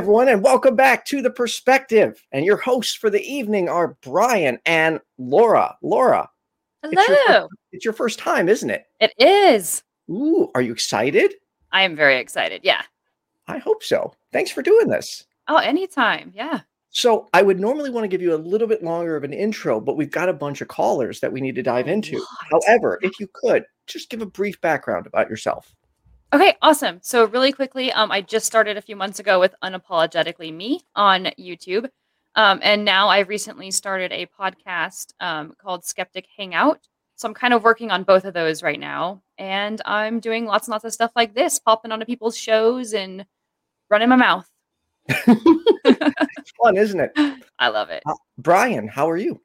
Everyone, and welcome back to The Perspective. And your hosts for the evening are Brian and Laura. Laura, Hello. It's your, it's your first time, isn't it? It is. Ooh, are you excited? I am very excited. Yeah. I hope so. Thanks for doing this. Oh, anytime. Yeah. So, I would normally want to give you a little bit longer of an intro, but we've got a bunch of callers that we need to dive into. However, if you could, just give a brief background about yourself. Okay, awesome. So really quickly, um, I just started a few months ago with Unapologetically Me on YouTube. Um, and now I've recently started a podcast um, called Skeptic Hangout. So I'm kind of working on both of those right now. And I'm doing lots and lots of stuff like this, popping onto people's shows and running my mouth. It's fun, isn't it? I love it. Brian, how are you?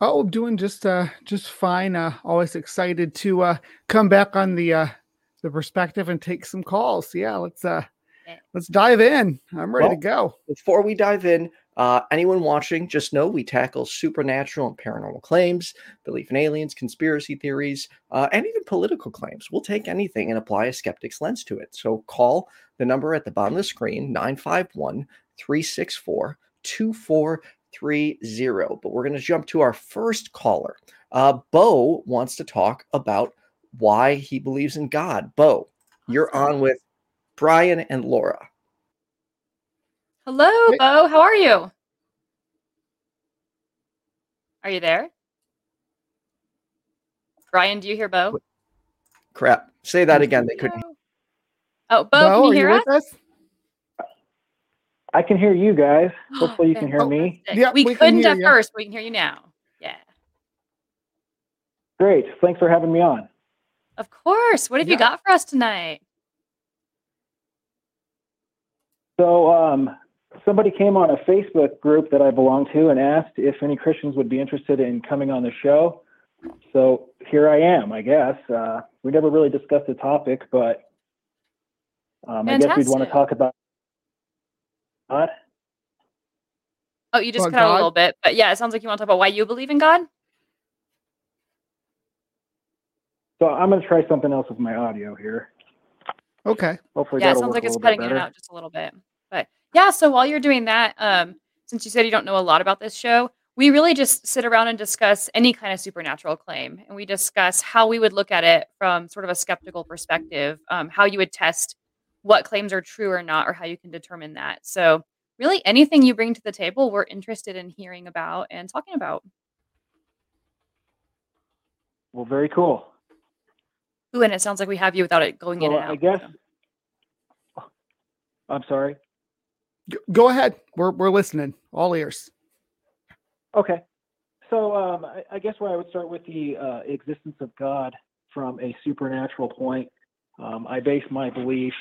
Oh, doing just uh just fine. Uh always excited to uh come back on the uh the perspective and take some calls. Yeah, let's uh let's dive in. I'm ready Well, to go. Before we dive in, uh, anyone watching, just know we tackle supernatural and paranormal claims, belief in aliens, conspiracy theories, uh, and even political claims. We'll take anything and apply a skeptic's lens to it. So call the number at the bottom of the screen 951 364 2430. But we're going to jump to our first caller. Uh, Bo wants to talk about why he believes in God. Bo, you're on with Brian and Laura. Hello, Hey. Bo. How are you? Are you there? Brian, do you hear Bo? Crap. Say that again. They couldn't. Oh, Bo, Bo, can you hear you us? us? I can hear you guys. Hopefully you can hear oh, me. Fantastic. Yeah, we, we couldn't hear at you. first, but we can hear you now. Yeah. Great. Thanks for having me on. Of course. What have you got for us tonight? So, um, somebody came on a Facebook group that I belong to and asked if any Christians would be interested in coming on the show. So here I am, I guess. Uh, we never really discussed the topic, but um, I guess we'd want to talk about God. Oh, you just About cut out a little bit, but yeah, it sounds like you want to talk about why you believe in God. So I'm going to try something else with my audio here. Okay. Hopefully yeah, it that'll sounds like it's cutting in and out just a little bit. But yeah, so while you're doing that, um, since you said you don't know a lot about this show, we really just sit around and discuss any kind of supernatural claim, and we discuss how we would look at it from sort of a skeptical perspective, um, how you would test what claims are true or not, or how you can determine that. So really, anything you bring to the table, we're interested in hearing about and talking about. Well, very cool. Ooh, and it sounds like we have you without it going in Well, and out. I guess. so. I'm sorry. Go ahead. We're we're listening. All ears. Okay. So um, I, I guess where I would start with the uh, existence of God from a supernatural point, um, I base my belief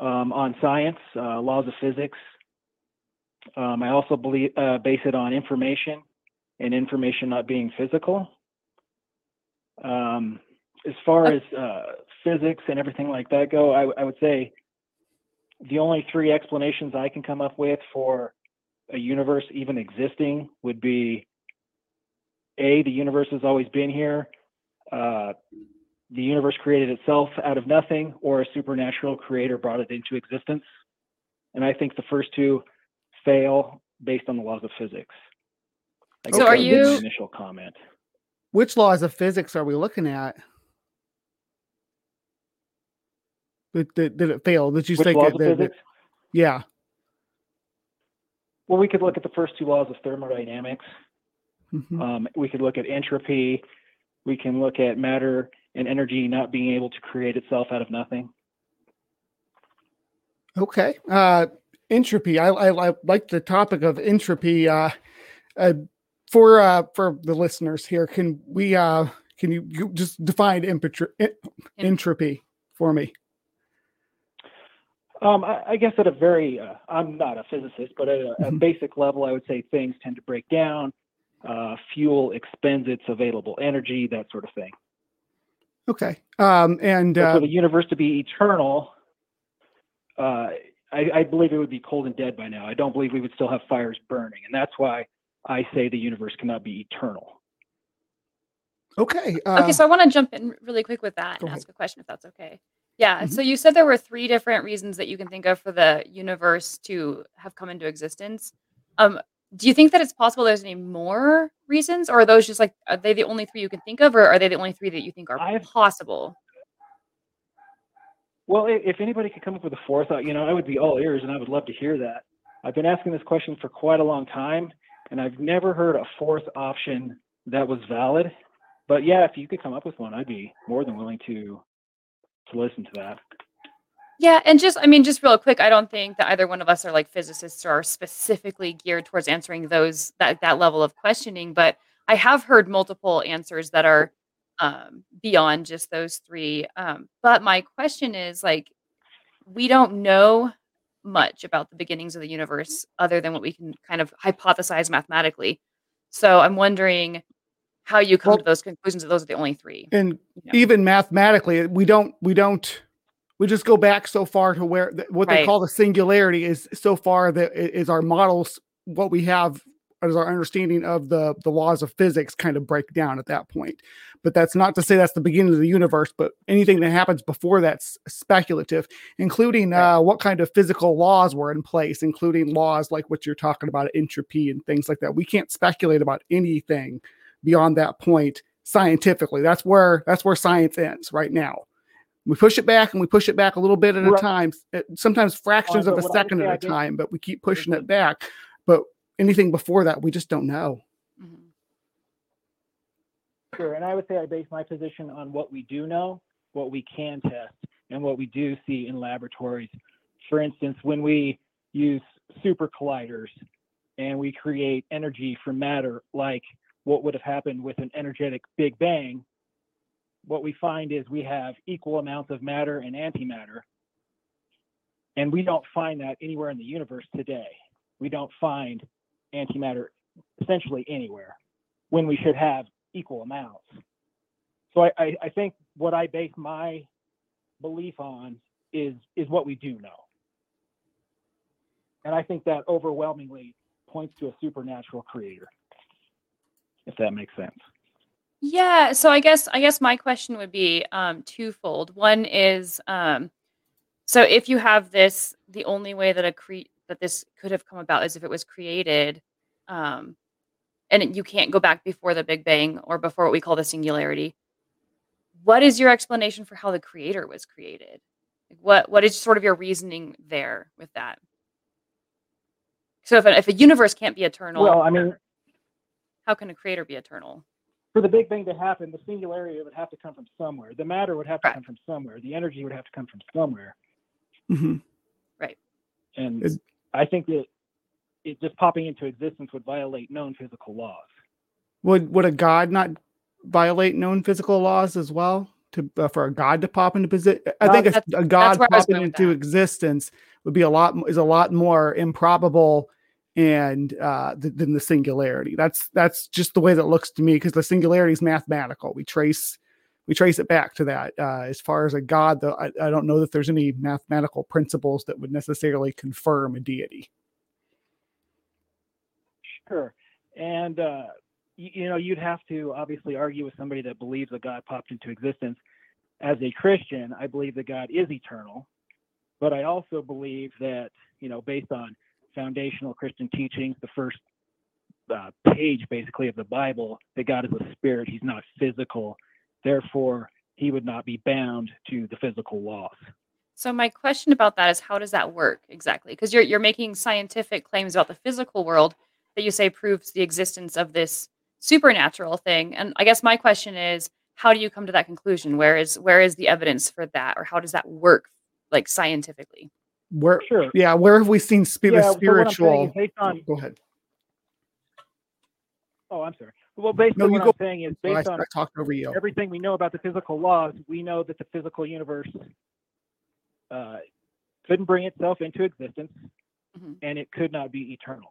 um, on science, uh, laws of physics. Um, I also believe uh, base it on information, and information not being physical. Um, as far as uh, physics and everything like that go, I, I would say the only three explanations I can come up with for a universe even existing would be a the universe has always been here uh, the universe created itself out of nothing or a supernatural creator brought it into existence. And i think the first two fail based on the laws of physics. I So guess are that would be my you- initial comment. Which laws of physics are we looking at? Did, did, did it fail? Did you which say laws it- of that- that- yeah. well we could look at the first two laws of thermodynamics Mhm. um, we could look at entropy we can look at matter and energy not being able to create itself out of nothing Okay. Uh, entropy. I, I, I like the topic of entropy. Uh, uh, for uh, for the listeners here, can we uh, can you, you just define empatry, entropy for me? Um, I, I guess at a very, uh, I'm not a physicist, but at a, a Mhm. basic level, I would say things tend to break down. Uh, fuel expends its available energy, that sort of thing. Okay. Um, and But uh, for the universe to be eternal, uh, I, I believe it would be cold and dead by now. I don't believe we would still have fires burning, and that's why I say the universe cannot be eternal. okay. Uh, Okay, so I want to jump in really quick with that and ahead. ask a question if that's okay. Yeah. Mhm. So you said there were three different reasons that you can think of for the universe to have come into existence. Um, do you think that it's possible there's any more reasons, or are those just like are they the only three you can think of, or are they the only three that you think are I've- possible? Well, if anybody could come up with a fourth, you know, I would be all ears and I would love to hear that. I've been asking this question for quite a long time and I've never heard a fourth option that was valid. But yeah, if you could come up with one, I'd be more than willing to to listen to that. Yeah, and just I mean, just real quick, I don't think that either one of us are like physicists or are specifically geared towards answering those that that level of questioning. But I have heard multiple answers that are um, beyond just those three. Um, but my question is like, we don't know much about the beginnings of the universe other than what we can kind of hypothesize mathematically. So I'm wondering how you come Well- to those conclusions that those are the only three. and Yeah. even mathematically we don't we don't we just go back so far to where what they call the singularity is so far that i- our models what we have as our understanding of the the laws of physics kind of break down at that point but that's not to say that's the beginning of the universe but anything that happens before that's speculative including Right. uh, what kind of physical laws were in place including laws like what you're talking about entropy and things like that we can't speculate about anything beyond that point scientifically. That's where that's where science ends right now. We push it back and we push it back a little bit at a time, uh, sometimes fractions Uh, of a what I would second at a time, but we keep pushing it back. But anything before that, we just don't know. Mhm. Sure, and I would say I base my position on what we do know, what we can test, and what we do see in laboratories. For instance, when we use super colliders and we create energy from matter, like what would have happened with an energetic Big Bang, what we find is we have equal amounts of matter and antimatter. And we don't find that anywhere in the universe today. We don't find antimatter essentially anywhere when we should have equal amounts. So I, I, I think what I base my belief on is is what we do know. And I think that overwhelmingly points to a supernatural creator. If that makes sense. Yeah, so I guess I guess my question would be um twofold. One is um so if you have this the only way that a cre- that this could have come about is if it was created um and you can't go back before the big bang or before what we call the singularity. What is your explanation for how the creator was created? What what is sort of your reasoning there with that? So if a, if a universe can't be eternal, Well, I mean, how can a creator be eternal? for the Big Bang to happen, the singularity would have to come from somewhere. The matter would have to Right. come from somewhere. The energy would have to come from somewhere. Mhm. And Is- I think that it just popping into existence would violate known physical laws. Would would a god not violate known physical laws as well? To uh, for a god to pop into position, I think a, a god where I was popping into that. existence would be a lot m- is a lot more improbable and uh th- than the singularity. That's that's just the way that looks to me because the singularity is mathematical. We trace we trace it back to that. Uh, as far as a god, though, I, I don't know that there's any mathematical principles that would necessarily confirm a deity. Sure. And, uh, you, you know, you'd have to obviously argue with somebody that believes that God popped into existence. As a Christian, I believe that God is eternal, but I also believe that, you know, based on foundational Christian teachings, the first uh, page basically of the Bible, that God is a spirit, he's not physical. Therefore, he would not be bound to the physical laws. So my question about that is how does that work exactly? Because you're you're making scientific claims about the physical world that you say proves the existence of this supernatural thing. And I guess my question is how do you come to that conclusion? Where is where is the evidence for that or how does that work like scientifically? Where Sure. yeah, where have we seen spi- Yeah, the so what I'm saying spiritual? is based on Go ahead. Oh, I'm sorry. Well, basically, No, what go- I'm saying is I, based on I talked over you. everything we know about the physical laws, we know that the physical universe uh, couldn't bring itself into existence, Mhm. and it could not be eternal.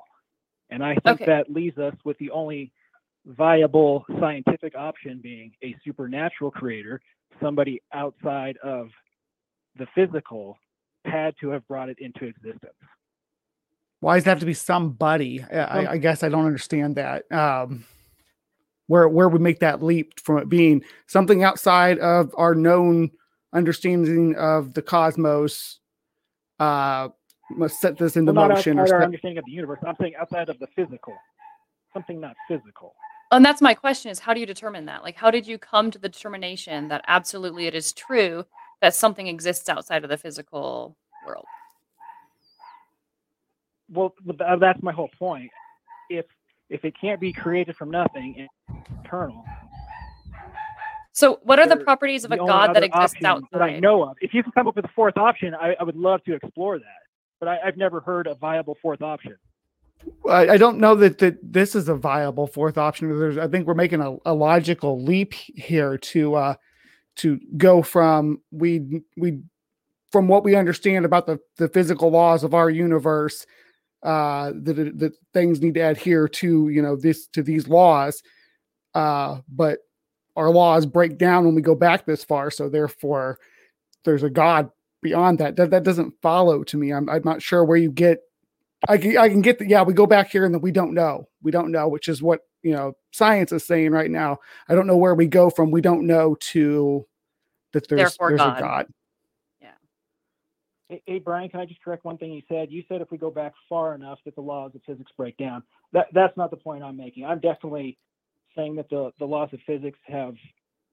And I think Okay. that leaves us with the only viable scientific option being a supernatural creator, somebody outside of the physical had to have brought it into existence. Why does it have to be somebody? I, I, I guess I don't understand that. Um, where where we make that leap from it being something outside of our known understanding of the cosmos uh must set this into well, not motion or outside our understanding of the universe. I'm saying outside of the physical, something not physical. And that's my question is how do you determine that? Like how did you come to the determination that absolutely it is true that something exists outside of the physical world? Well, th- th- that's my whole point. If if it can't be created from nothing and eternal, So what are the properties of a the only god that exists option outside? that I know of. If you can come up with a fourth option, I, I would love to explore that. But I, I've never heard a viable fourth option. I, I don't know that, that this is a viable fourth option. There's, I think we're making a, a logical leap here to uh, to go from we we from what we understand about the, the physical laws of our universe uh, that that things need to adhere to you know this to these laws, uh, but our laws break down when we go back this far. So therefore, there's a God beyond that. That that doesn't follow to me. I'm I'm not sure where you get I can I can get the yeah, we go back here and then we don't know. We don't know, which is what you know science is saying right now. I don't know where we go from we don't know to that there's Therefore there's God. a God. Hey, hey, Brian, can I just correct one thing you said? You said if we go back far enough that the laws of physics break down. That that's not the point I'm making. I'm definitely saying that the, the laws of physics have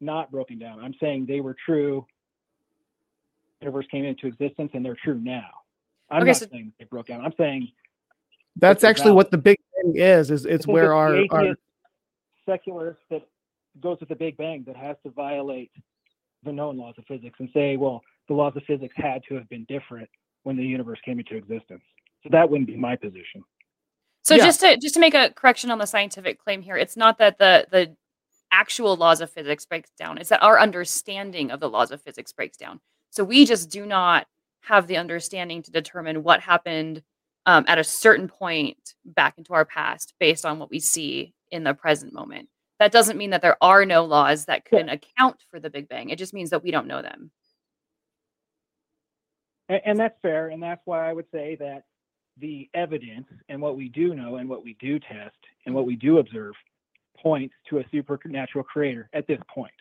not broken down. I'm saying they were true. Universe came into existence and they're true now. I'm Okay, not so- saying they broke down. I'm saying That's That's actually valid. what the big thing is. Is it's where the our, our secularist that goes with the Big Bang that has to violate the known laws of physics and say, well, the laws of physics had to have been different when the universe came into existence. So that wouldn't be my position. So Yeah. just to just to make a correction on the scientific claim here, it's not that the the actual laws of physics breaks down. It's that our understanding of the laws of physics breaks down. So we just do not have the understanding to determine what happened um, at a certain point back into our past based on what we see in the present moment. That doesn't mean that there are no laws that Yeah. can account for the Big Bang. It just means that we don't know them. And, and that's fair. And that's why I would say that the evidence and what we do know and what we do test and what we do observe points to a supernatural creator at this point.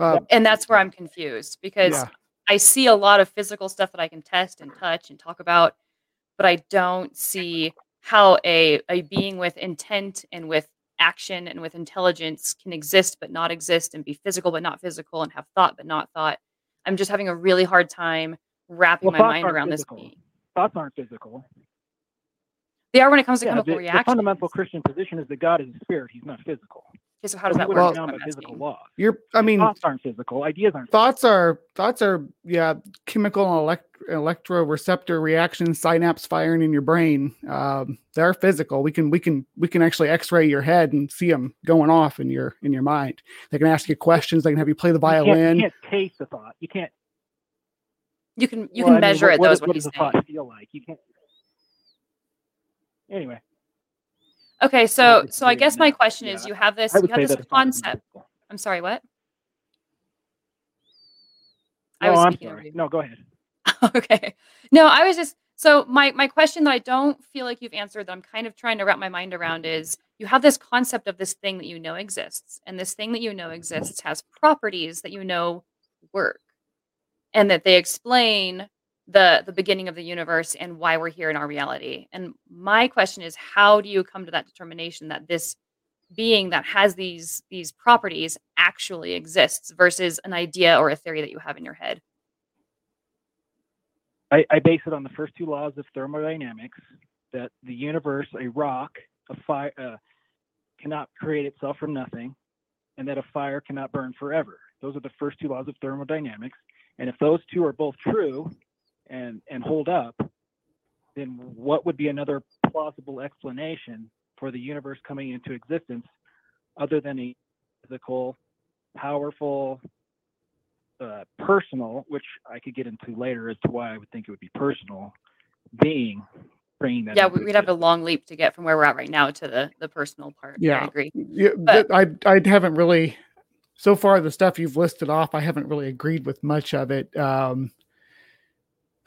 uh, and that's where I'm confused because Yeah. I see a lot of physical stuff that I can test and touch and talk about, but I don't see how a a being with intent and with action and with intelligence can exist but not exist and be physical but not physical and have thought but not thought. I'm just having a really hard time wrapping Well, my mind around physical. this being. Thoughts aren't physical. They are when it comes to Yeah, chemical the, the fundamental Christian position is that God is a spirit. He's not physical. Okay, so how does that wouldn't work? be is by physical law. laws. you're I mean thoughts aren't physical. Ideas aren't. thoughts are thoughts are yeah chemical and elect- electroreceptor reactions synapse firing in your brain um, they're physical we can we can we can actually x-ray your head and see them going off in your in your mind they can ask you questions they can have you play the You can't- violin You can't, taste the thought. You can't. You can you well, I can mean, measure what- it what though is- is what, what he's does the saying. thought feel like? You can't. Anyway. Okay, so so I guess my question Yeah, is you have this you have this that it's not concept. I'm sorry, what? I was I'm sorry. No, go ahead. okay. No, I was just so my my question that I don't feel like you've answered that I'm kind of trying to wrap my mind around is you have this concept of this thing that you know exists and this thing that you know exists has properties that you know work and that they explain the the beginning of the universe and why we're here in our reality. And my question is how do you come to that determination that this being that has these these properties actually exists versus an idea or a theory that you have in your head? I, I base it on the first two laws of thermodynamics that the universe, a rock, a fire, uh, cannot create itself from nothing, and that a fire cannot burn forever. Those are the first two laws of thermodynamics. And if those two are both true and, and hold up, then what would be another plausible explanation for the universe coming into existence other than a physical, powerful, uh, personal, which I could get into later as to why I would think it would be personal, being bringing that. yeah, we- we'd have a long leap to get from where we're at right now to the the personal part. Yeah, I agree. yeah, But- I I haven't really so far the stuff you've listed off I haven't really agreed with much of it um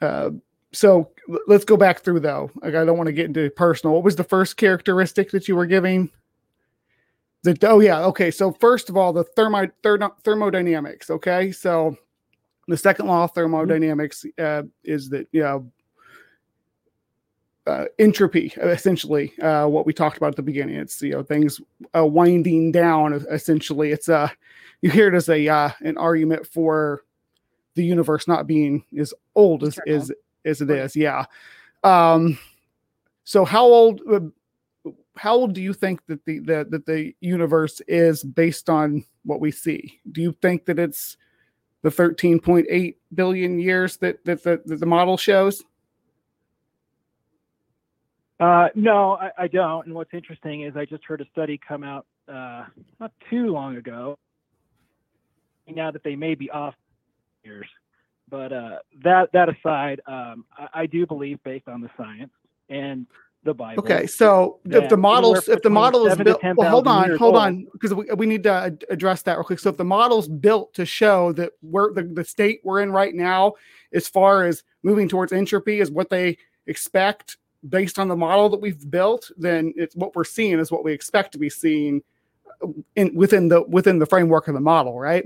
uh so let's go back through though. Like I don't want to get into personal. What was the first characteristic that you were giving? The oh yeah okay. So first of all the thermo thermo, thermodynamics okay? So the second law of thermodynamics uh, is that you know uh, entropy, essentially, uh, what we talked about at the beginning. It's you know things uh, winding down. Essentially, it's uh you hear it as a uh, an argument for the universe not being as old as as, as it is. Yeah. Um, so how old? Uh, how old do you think that the, the that the universe is based on what we see? Do you think that it's the 13.8 billion years that that the, that the model shows? Uh, no, I, I, don't. And what's interesting is I just heard a study come out uh, not too long ago. Now that they may be off years, but uh, that that aside, um, I, I, do believe based on the science and the Bible. Okay, so if the models, if the model is built, well, hold on, hold old, on, because we, we need to address that real quick. So if the model's built to show that we're the, the state we're in right now, as far as moving towards entropy, is what they expect based on the model that we've built, then it's what we're seeing is what we expect to be seeing in within the within the framework of the model, right?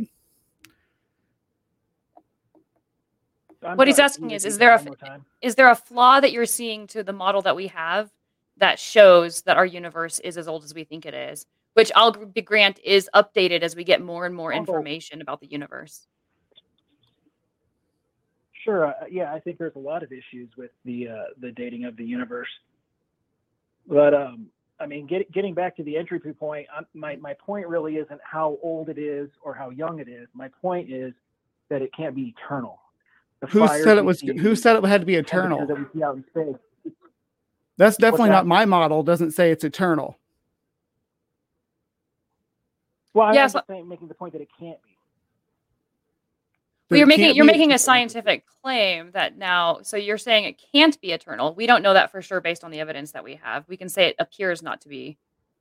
What he's asking is is there a is there a flaw that you're seeing to the model that we have that shows that our universe is as old as we think it is which i'll grant is updated as we get more and more information about the universe Sure. Uh, yeah, I think there's a lot of issues with the uh, the dating of the universe. But um, I mean, get, getting back to the entropy point, I'm, my my point really isn't how old it is or how young it is. My point is that it can't be eternal. The who said it was? Who said it had to be eternal? That's definitely not my model. Doesn't say it's eternal. Well, I'm yeah, so, saying, making the point that it can't be. Well, you're making you're making a scientific claim that now so you're saying it can't be eternal. We don't know that for sure based on the evidence that we have. We can say it appears not to be.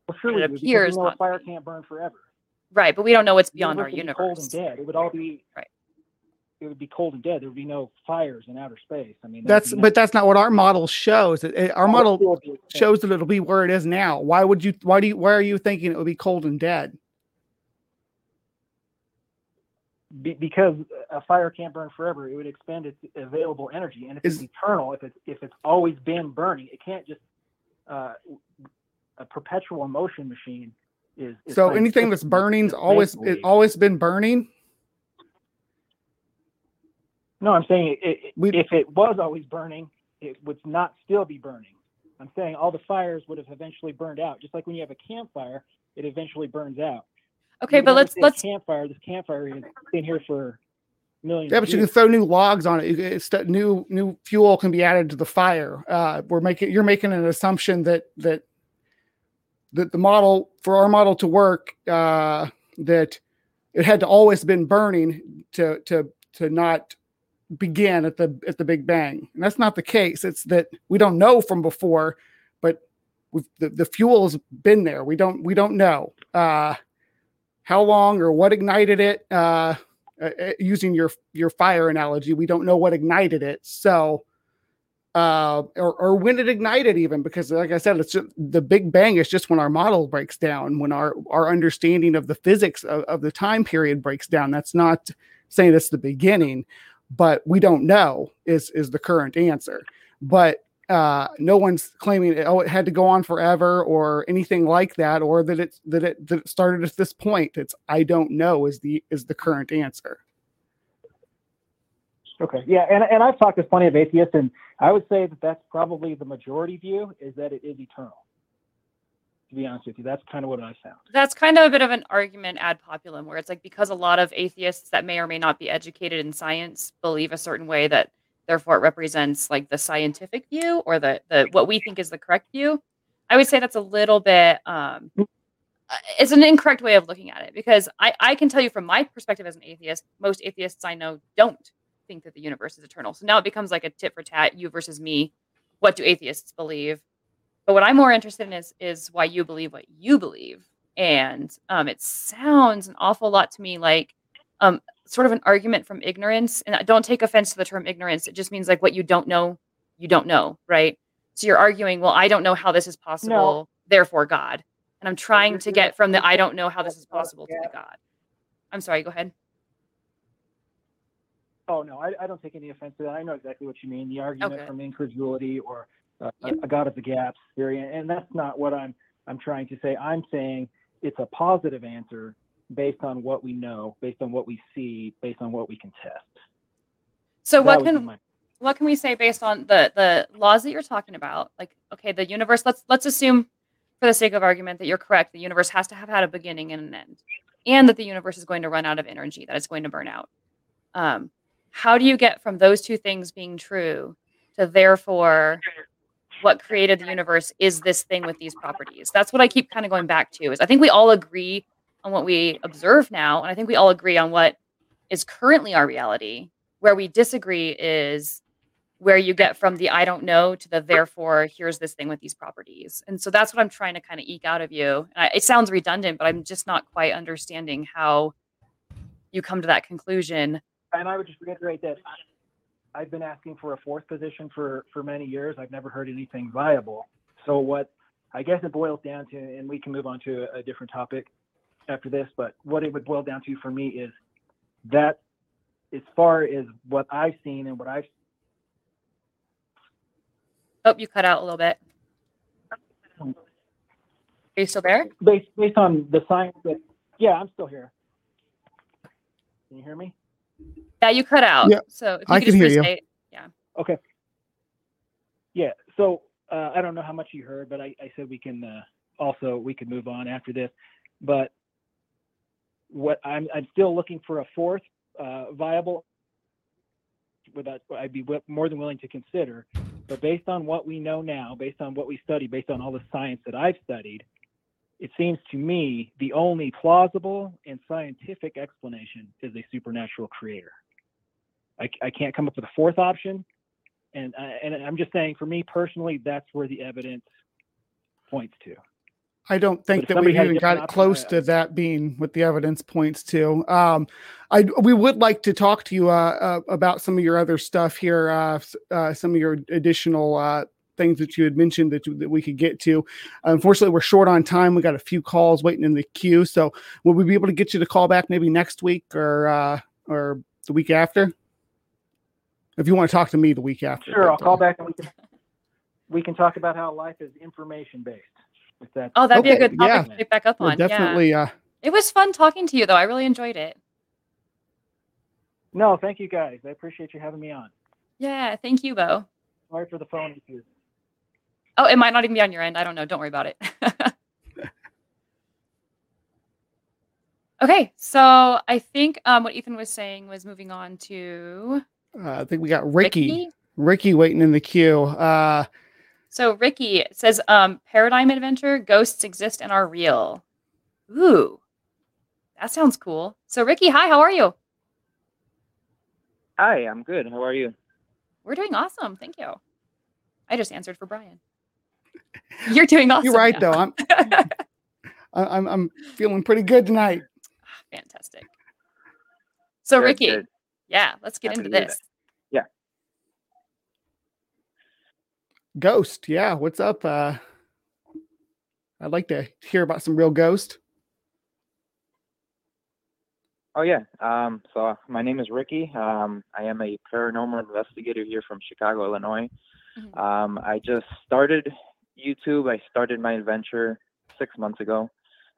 Well, surely it appears not. Fire can't burn forever. Right, but we don't know what's beyond our universe. Cold and dead. It would all be right. It would be cold and dead. There would be no fires in outer space. I mean, that's but that's not what our model shows. It, our model shows that it'll be where it is now. Why would you? Why do you? Why are you thinking it would be cold and dead? be, because a fire can't burn forever, it would expend its available energy. And if is, it's eternal, if it's if it's always been burning, it can't just uh, a perpetual motion machine is. is so anything that's burning's always it always been burning. No, I'm saying it, it, if it was always burning, it would not still be burning. I'm saying all the fires would have eventually burned out. Just like when you have a campfire, it eventually burns out. Okay, but let's let's campfire. This campfire has been here for millions. Yeah, but you can throw new logs on it. It's that new new fuel can be added to the fire. Uh, we're making you're making an assumption that that that the model for our model to work uh, that it had to always been burning to to to not begin at the at the Big Bang. And that's not the case. It's that we don't know from before, but the, the fuel has been there. We don't we don't know. Uh, how long or what ignited it. Uh, uh, uh, using your your fire analogy, we don't know what ignited it. So, uh, or or when it ignited, even because, like I said, it's just, the Big Bang is just when our model breaks down, when our our understanding of the physics of, of the time period breaks down. That's not saying it's the beginning, but we don't know is is the current answer. But uh, no one's claiming oh it had to go on forever or anything like that, or that it that it that it started at this point. It's I don't know is the is the current answer. Okay, yeah, and and I've talked to plenty of atheists, and I would say that that's probably the majority view is that it is eternal. To be honest with you, that's kind of what I found. That's kind of a bit of an argument ad populum, where it's like because a lot of atheists that may or may not be educated in science believe a certain way that therefore it represents like the scientific view or the the what we think is the correct view i would say that's a little bit um uh, it's an incorrect way of looking at it because I, I can tell you from my perspective as an atheist, most atheists I know don't think that the universe is eternal. So now it becomes like a tit for tat, you versus me. What do atheists believe? But what I'm more interested in is is why you believe what you believe. And um, it sounds an awful lot to me like um, sort of an argument from ignorance. And don't take offense to the term ignorance. It just means like what you don't know, you don't know, right? So you're arguing, well, I don't know how this is possible, no. therefore God. And I'm trying to get from the I don't know how this is possible to the God. I'm sorry, go ahead. Oh no, I, I don't take any offense to that. I know exactly what you mean. The argument Okay. from incredulity or uh, Yep. a God of the gaps theory, and that's not what I'm I'm trying to say. I'm saying it's a positive answer based on what we know, based on what we see, based on what we can test. So That what can my- what can we say based on the the laws that you're talking about? Like, okay, the universe. Let's let's assume, for the sake of argument, that you're correct. The universe has to have had a beginning and an end, and that the universe is going to run out of energy. That it's going to burn out. Um, how do you get from those two things being true to therefore what created the universe is this thing with these properties? That's what I keep kind of going back to. Is I think we all agree on what we observe now, and I think we all agree on what is currently our reality. Where we disagree is where you get from the I don't know to the therefore here's this thing with these properties. And so that's what I'm trying to kind of eke out of you. I, it sounds redundant, but I'm just not quite understanding how you come to that conclusion. And I would just reiterate that I've been asking for a fourth position for for many years. I've never heard anything viable. So what I guess it boils down to, and we can move on to a, a different topic after this, but what it would boil down to for me is that as far as what I've seen and what I've Oh, you cut out a little bit. Are you still there? based based on the science that yeah, I'm still here. Can you hear me? Yeah, you cut out. Yeah, so if you I could can hear you. restate- Okay. Yeah. So uh, I don't know how much you heard, but I, I said we can uh, also we could move on after this. But what I'm I'm still looking for a fourth uh, viable. Without I'd be wi- more than willing to consider, but based on what we know now, based on what we study, based on all the science that I've studied, it seems to me the only plausible and scientific explanation is a supernatural creator. I, I can't come up with a fourth option, and uh, and I'm just saying, for me personally, that's where the evidence points to. I don't think that we've even got it close to that being what the evidence points to. Um, I we would like to talk to you uh, uh, about some of your other stuff here, uh, uh, some of your additional uh, things that you had mentioned that you, that we could get to. Unfortunately, we're short on time. We got a few calls waiting in the queue, so will we be able to get you to call back maybe next week or uh, or the week after? If you want to talk to me the week after, Sure, I'll but, call back and we can we can talk about how life is information based. If that Oh, that'd be a good topic yeah. to pick back up we're on. Yeah. definitely. Uh, It was fun talking to you though. I really enjoyed it. no, thank you guys. I appreciate you having me on. Yeah, thank you, Bo. Sorry for the phone issues. Oh, it might not even be on your end. I don't know. Don't worry about it. okay, so I think um, what Ethan was saying was moving on to uh, I think we got Ricky. Ricky waiting in the queue. Uh, So Ricky says, um, paradigm adventure, ghosts exist and are real. Ooh, that sounds cool. So Ricky, hi, how are you? Hi, I'm good. How are you? We're doing awesome. Thank you. I just answered for Brian. You're doing awesome. you're right yeah. though. I'm, I- I'm I'm feeling pretty good tonight. Fantastic. So Good, Ricky, good. yeah, let's get Happy into this. hear this. Ghost, yeah. What's up? Uh, I'd like to hear about some real ghost. Oh yeah. Um, so my name is Ricky. Um, I am a paranormal investigator here from Chicago, Illinois. Mhm. Um, I just started YouTube. I started my adventure six months ago.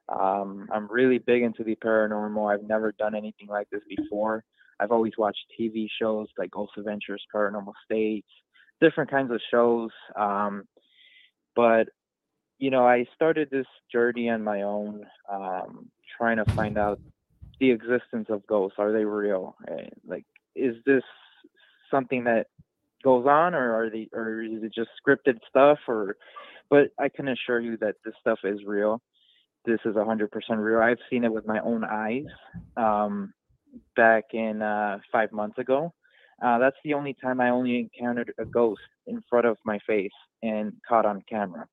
Um, I'm really big into the paranormal. I've never done anything like this before. I've always watched TV shows like Ghost Adventures, Paranormal States, different kinds of shows. Um, but you know, I started this journey on my own, um, trying to find out the existence of ghosts. Are they real? Eh, Like, is this something that goes on, or are they, or is it just scripted stuff? Or, but I can assure you that this stuff is real. This is 100% real. I've seen it with my own eyes. Um, back in uh, five months ago. Uh, that's the only time I only encountered a ghost in front of my face and caught on camera.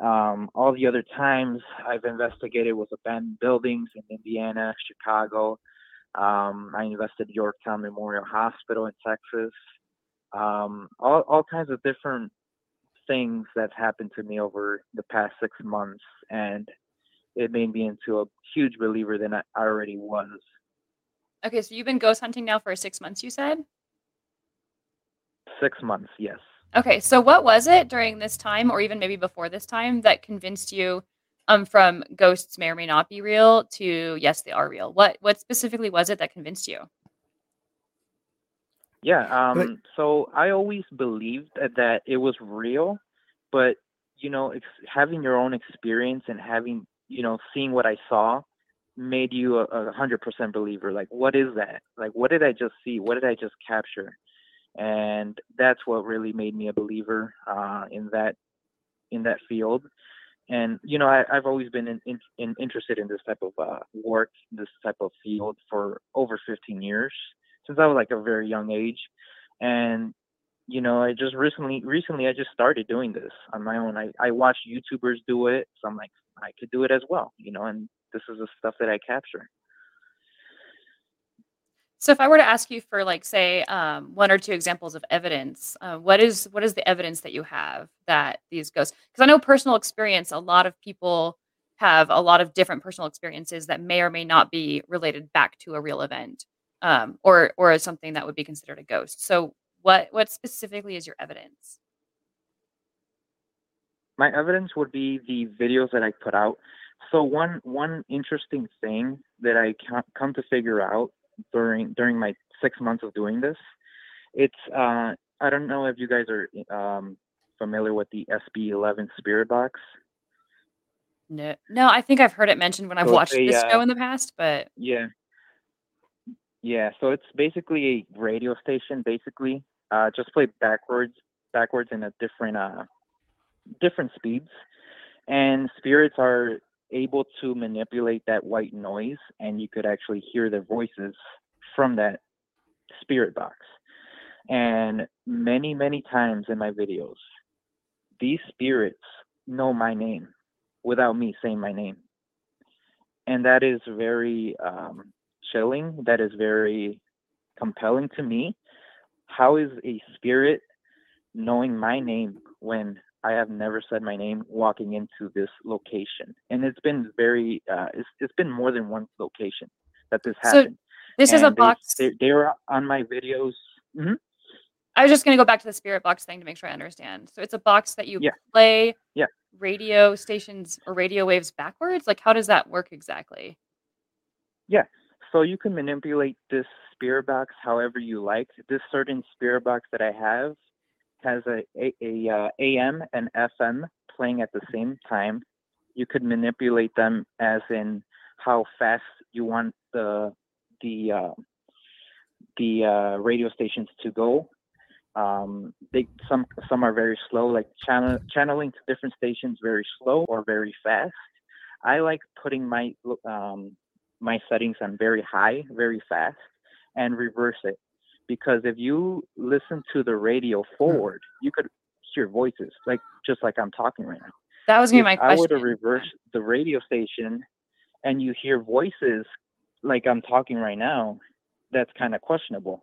Um, all the other times I've investigated was abandoned buildings in Indiana, Chicago. Um, I invested Yorktown Memorial Hospital in Texas. Um, all, all kinds of different things that's happened to me over the past six months, and it made me into a huge believer than I already was. Okay, so you've been ghost hunting now for six months, you said? Six months, yes. Okay, so what was it during this time, or even maybe before this time, that convinced you um, from ghosts may or may not be real to yes, they are real? What what specifically was it that convinced you? Yeah. But- Um. So I always believed that, it was real, but you know, ex- having your own experience and having you know seeing what I saw made you a hundred percent believer. Like, what is that? Like, what did I just see? What did I just capture? And that's what really made me a believer uh, in that in that field. And you know, I, I've always been in, in, in interested in this type of uh, work, this type of field for over 15 years since I was like a very young age. And you know, I just recently recently I just started doing this on my own. I, I watch YouTubers do it, so I'm like, I could do it as well, you know, and this is the stuff that I capture. So if I were to ask you for like say um, one or two examples of evidence, uh, what is what is the evidence that you have that these ghosts? Because I know personal experience. A lot of people have a lot of different personal experiences that may or may not be related back to a real event, um, or or as something that would be considered a ghost. So what what specifically is your evidence? My evidence would be the videos that I put out. So one one interesting thing that I come to figure out during during my six months of doing this, it's uh, I don't know if you guys are um, familiar with the SB11 Spirit Box. No, no, I think I've heard it mentioned when I've So watched they, this show uh, in the past, but Yeah. Yeah, so it's basically a radio station basically. Uh just play backwards backwards in a different uh different speeds. And spirits are able to manipulate that white noise and you could actually hear their voices from that spirit box. And many, many times in my videos, these spirits know my name without me saying my name. And that is very um, chilling. That is very compelling to me. How is a spirit knowing my name when I have never said my name walking into this location? And it's been very, uh, it's, it's been more than one location that this So, happened. this is a they- box. They, they were on my videos. Mhm. I was just going to go back to the spirit box thing to make sure I understand. So it's a box that you Yeah. play Yeah. radio stations or radio waves backwards. Like, how does that work exactly? So you can manipulate this spirit box however you like. This certain spirit box that I have has a, a, a uh, AM and FM playing at the same time. You could manipulate them as in how fast you want the the uh, the uh, radio stations to go. Um, they some some are very slow, like channel, channeling to different stations very slow or very fast. I like putting my um, my settings on very high, very fast, and reverse it. Because if you listen to the radio forward, you could hear voices, like just like I'm talking right now. That was going to be If my I question. were to reverse the radio station and you hear voices like I'm talking right now, that's kind of questionable.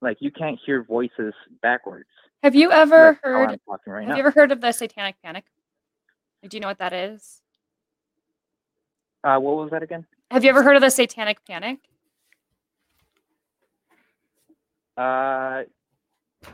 Like you can't hear voices backwards. Have you ever like heard? I'm talking right Have now. you ever heard of the Satanic Panic? Do you know what that is? uh, what was that again? Have you ever heard of the Satanic Panic? Uh,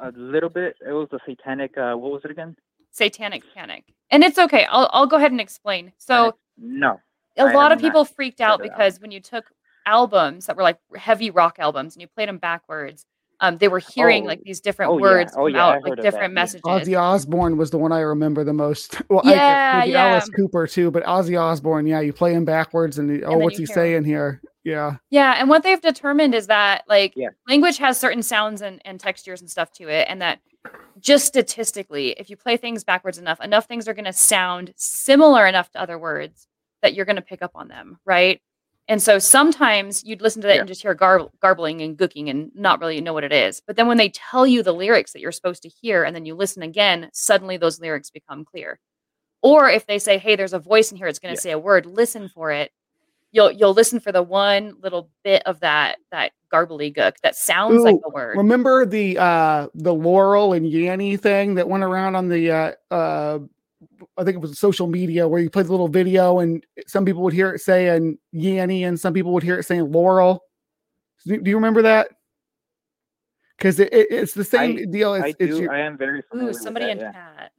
a little bit. It was the satanic. Uh, what was it again? Satanic Panic, and it's okay. I'll I'll go ahead and explain. So. No. a I lot of people freaked out it out. because when you took albums that were like heavy rock albums and you played them backwards, um, they were hearing Oh, like these different oh, yeah. words Oh, come yeah, out, like different yeah. messages. Ozzy Osbourne was the one I remember the most. Well, Yeah, I, maybe yeah. Alice Cooper too, but Ozzy Osbourne, yeah, you play him backwards, and he- oh, then what's he hear him. saying here? Yeah, Yeah, and what they've determined is that like Yeah. language has certain sounds and, and textures and stuff to it, and that just statistically, if you play things backwards enough, enough things are going to sound similar enough to other words that you're going to pick up on them, right? And so sometimes you'd listen to that Yeah. and just hear gar- garbling and gooking and not really know what it is. But then when they tell you the lyrics that you're supposed to hear, and then you listen again, suddenly those lyrics become clear. Or if they say, "Hey, there's a voice in here; it's going to Yeah. say a word. Listen for it." You'll you'll listen for the one little bit of that that garbly gook that sounds like Ooh, a word. remember the uh the Laurel and Yanny thing that went around on the uh uh I think it was social media where you played the little video and some people would hear it saying Yanny and some people would hear it saying Laurel. Do do you remember that? Because it, it- it's the same I- deal. It's, I it's do. your I am very familiar Ooh, with somebody that, in yeah. chat.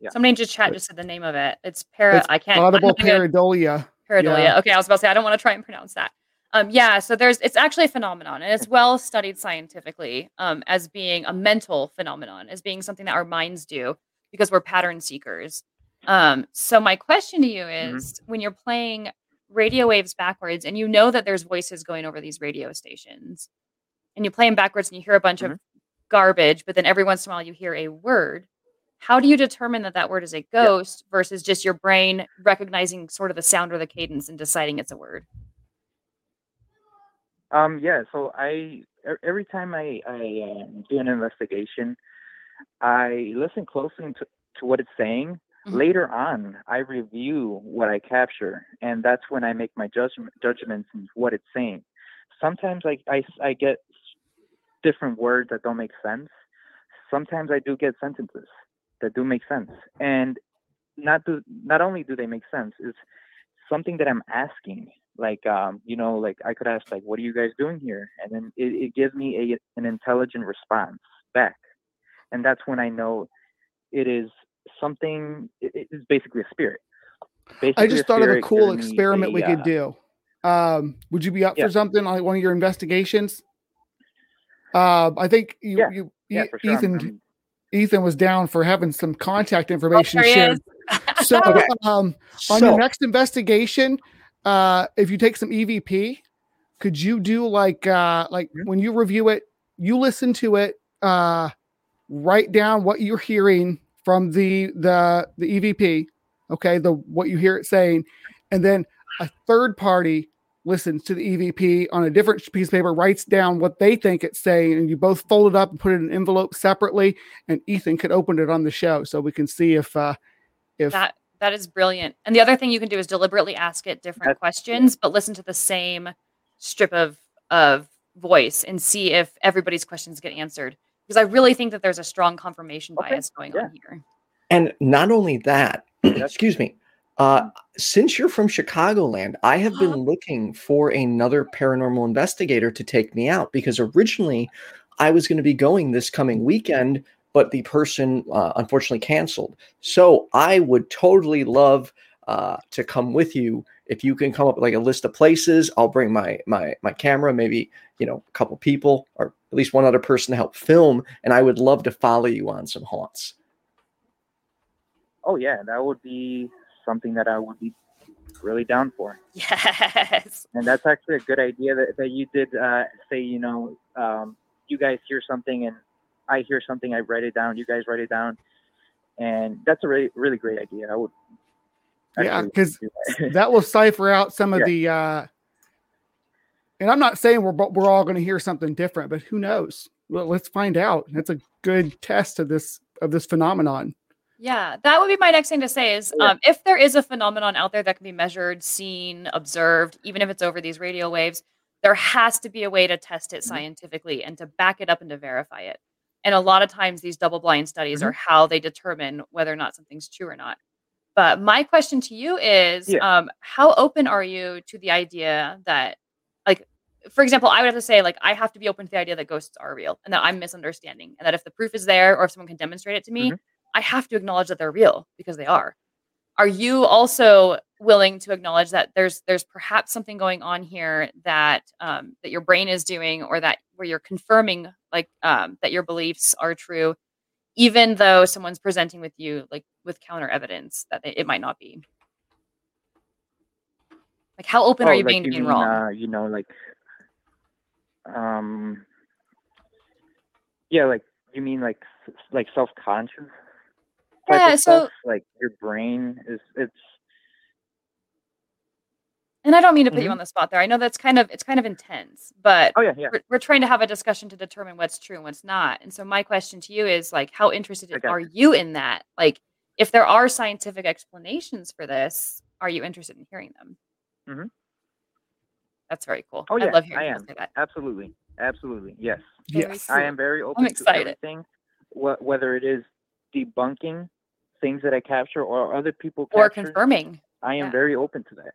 Yeah. Somebody in just chat just said the name of it. It's para. It's I can't. I'm audible not gonna- pareidolia. Pareidolia. Yeah. Okay, I was about to say I don't want to try and pronounce that. Um, yeah, so there's it's actually a phenomenon, and it's well studied scientifically um, as being a mental phenomenon, as being something that our minds do because we're pattern seekers. Um, so my question to you Mhm. is: when you're playing radio waves backwards, and you know that there's voices going over these radio stations, and you play them backwards, and you hear a bunch of garbage, but then every once in a while you hear a word. How do you determine that that word is a ghost versus just your brain recognizing sort of the sound or the cadence and deciding it's a word? Um, yeah. So I every time I I um, do an investigation, I listen closely to, to what it's saying. Mhm. Later on, I review what I capture, and that's when I make my judgment judgments in what it's saying. Sometimes I, I, I get different words that don't make sense. Sometimes I do get sentences that do make sense, and not do not only do they make sense, it's something that I'm asking. Like um, you know, like I could ask like, "What are you guys doing here?" And then it, it gives me a an intelligent response back, and that's when I know it is something. It, it is basically a spirit. Basically I just thought of a cool experiment a, we could uh, do. Um, would you be up Yeah. for something like one of your investigations? Uh, I think you, Yeah. you Yeah, E- for sure. I'm- Ethan I'm- Ethan was down for having some contact Oh, information there he shared. So Okay. um, on So, your next investigation, uh, if you take some EVP, could you do like uh, like Mhm. when you review it, you listen to it, uh, write down what you're hearing from the the the EVP, okay, the what you hear it saying, and then a third party listens to the EVP on a different piece of paper, writes down what they think it's saying, and you both fold it up and put it in an envelope separately, and Ethan could open it on the show so we can see if uh if That that is brilliant. And the other thing you can do is deliberately ask it different That's- questions, but listen to the same strip of of voice and see if everybody's questions get answered. Because I really think that there's a strong confirmation Okay, bias going yeah. on here. and not only that, excuse me. Uh, since you're from Chicagoland, I have been looking for another paranormal investigator to take me out because originally I was going to be going this coming weekend, but the person uh, unfortunately canceled. So I would totally love uh, to come with you if you can come up with like a list of places. I'll bring my my my camera, maybe you know a couple people or at least one other person to help film, and I would love to follow you on some haunts. Oh yeah, that would be something that I would be really down for. Yes. And that's actually a good idea that, that you did uh, say, you know, um, you guys hear something and I hear something, I write it down, you guys write it down. And that's a really, really great idea. I would. Yeah, because that. that will cipher out some of Yeah. the uh and i'm not saying we're we're all going to hear something different but who knows well let's find out that's a good test of this of this phenomenon Yeah, that would be my next thing to say is um, if there is a phenomenon out there that can be measured, seen, observed, even if it's over these radio waves, there has to be a way to test it Mhm. scientifically and to back it up and to verify it. And a lot of times these double blind studies Mhm. are how they determine whether or not something's true or not. But my question to you is Yeah. um, how open are you to the idea that, like, for example, I would have to say, like, I have to be open to the idea that ghosts are real and that I'm misunderstanding, and that if the proof is there or if someone can demonstrate it to me, I have to acknowledge that they're real because they are. Are you also willing to acknowledge that there's there's perhaps something going on here that um, that your brain is doing, or that where you're confirming like um, that your beliefs are true, even though someone's presenting with you like with counter evidence that it, it might not be? Like, how open are Oh, you like being to being wrong? Uh, you know, like, um, yeah, like you mean like like self conscious. Yeah, so- like your brain is it's and I don't mean to put you Mhm. on the spot there. I know that's kind of it's kind of intense, but oh yeah yeah we're, we're trying to have a discussion to determine what's true and what's not. And so my question to you is like, how interested got are you in that? Like, if there are scientific explanations for this, are you interested in hearing them? Mhm. That's very cool. oh yeah I love hearing I people am say that. absolutely absolutely yes Very yes cool. I am very open excited. to everything, wh- whether it is debunking things that I capture or other people Or confirming. I am Yeah. very open to that.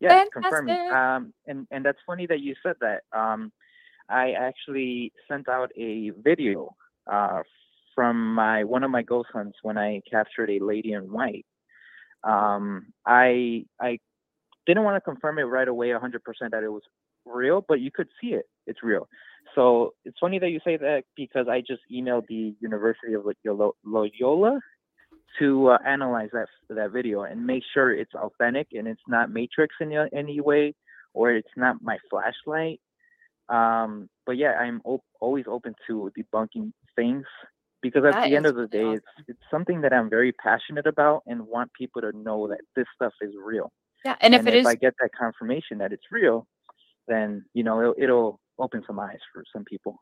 Yeah, confirming. Um, and and that's funny that you said that. Um, I actually sent out a video uh, from my one of my ghost hunts when I captured a lady in white. Um, I I didn't want to confirm it right away 100% that it was real, but you could see it. It's real. So it's funny that you say that because I just emailed the University of Loyola to uh, analyze that that video and make sure it's authentic and it's not matrix in any way or it's not my flashlight. Um, but yeah, I'm op- always open to debunking things because at That the end of the day, it's it's something that I'm very passionate about and want people to know that this stuff is real. Yeah, and if and it if is I get that confirmation that it's real, then you know it'll, it'll open some eyes for some people.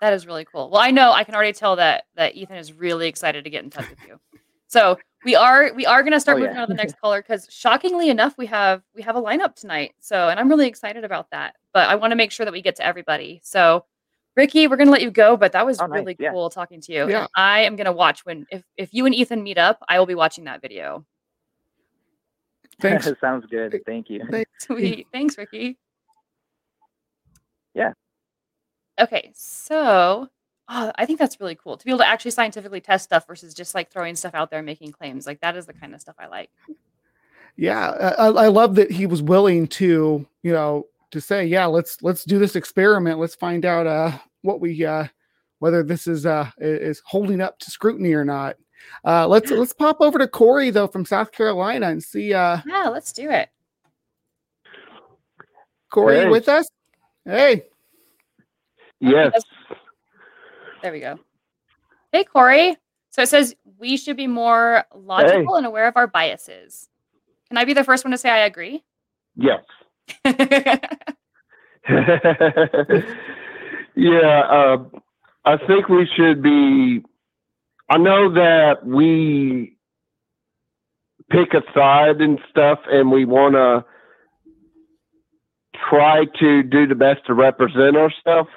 That is really cool. Well, I know I can already tell that that Ethan is really excited to get in touch with you. So we are we are gonna start Oh, moving yeah. on to the next caller because shockingly enough, we have we have a lineup tonight. So and I'm really excited about that. But I want to make sure that we get to everybody. So Ricky, we're gonna let you go, but that was Oh, nice. really Yeah. cool talking to you. Yeah. And I am gonna watch when if if you and Ethan meet up, I will be watching that video. Thanks. Sounds good. Thank you. Thanks. Sweet. Thanks, Ricky. Yeah. Okay, so oh, I think that's really cool to be able to actually scientifically test stuff versus just like throwing stuff out there and making claims. Like that is the kind of stuff I like. Yeah, I, I love that he was willing to, you know, to say, yeah, let's let's do this experiment. Let's find out uh what we uh whether this is uh is holding up to scrutiny or not. Uh let's let's pop over to Corey though from South Carolina and see uh Yeah, let's do it. Corey Hey. with us. Hey, Yes. There we go. Hey, Corey. So it says we should be more logical and aware of our biases. Can I be the first one to say I agree? Yes. yeah, uh, I think we should be. I know that we pick a side and stuff, and we want to try to do the best to represent ourselves.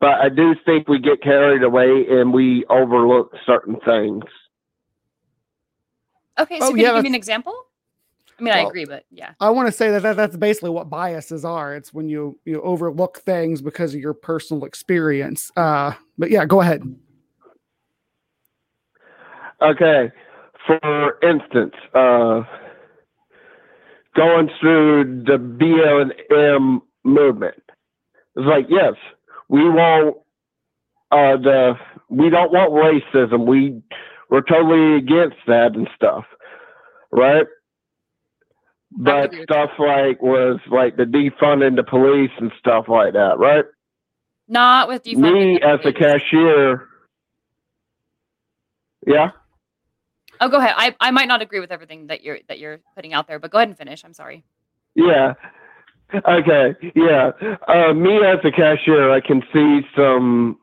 But I do think we get carried away and we overlook certain things. okay, so Oh, can yeah, you give me an example? I mean, I agree, but yeah. I want to say that, that that's basically what biases are. It's when you you overlook things because of your personal experience. Uh but yeah, go ahead. Okay. For instance, uh, going through the BLM movement, it's like, yes, we want uh, the we don't want racism. We we're totally against that and stuff, right? But stuff like was like the defunding the police and stuff like that, right? Not with defunding. Me as a cashier, yeah. Oh, go ahead. I, I might not agree with everything that you're that you're putting out there, but go ahead and finish. I'm sorry. Yeah. Okay. Yeah. Uh, me as a cashier, I can see some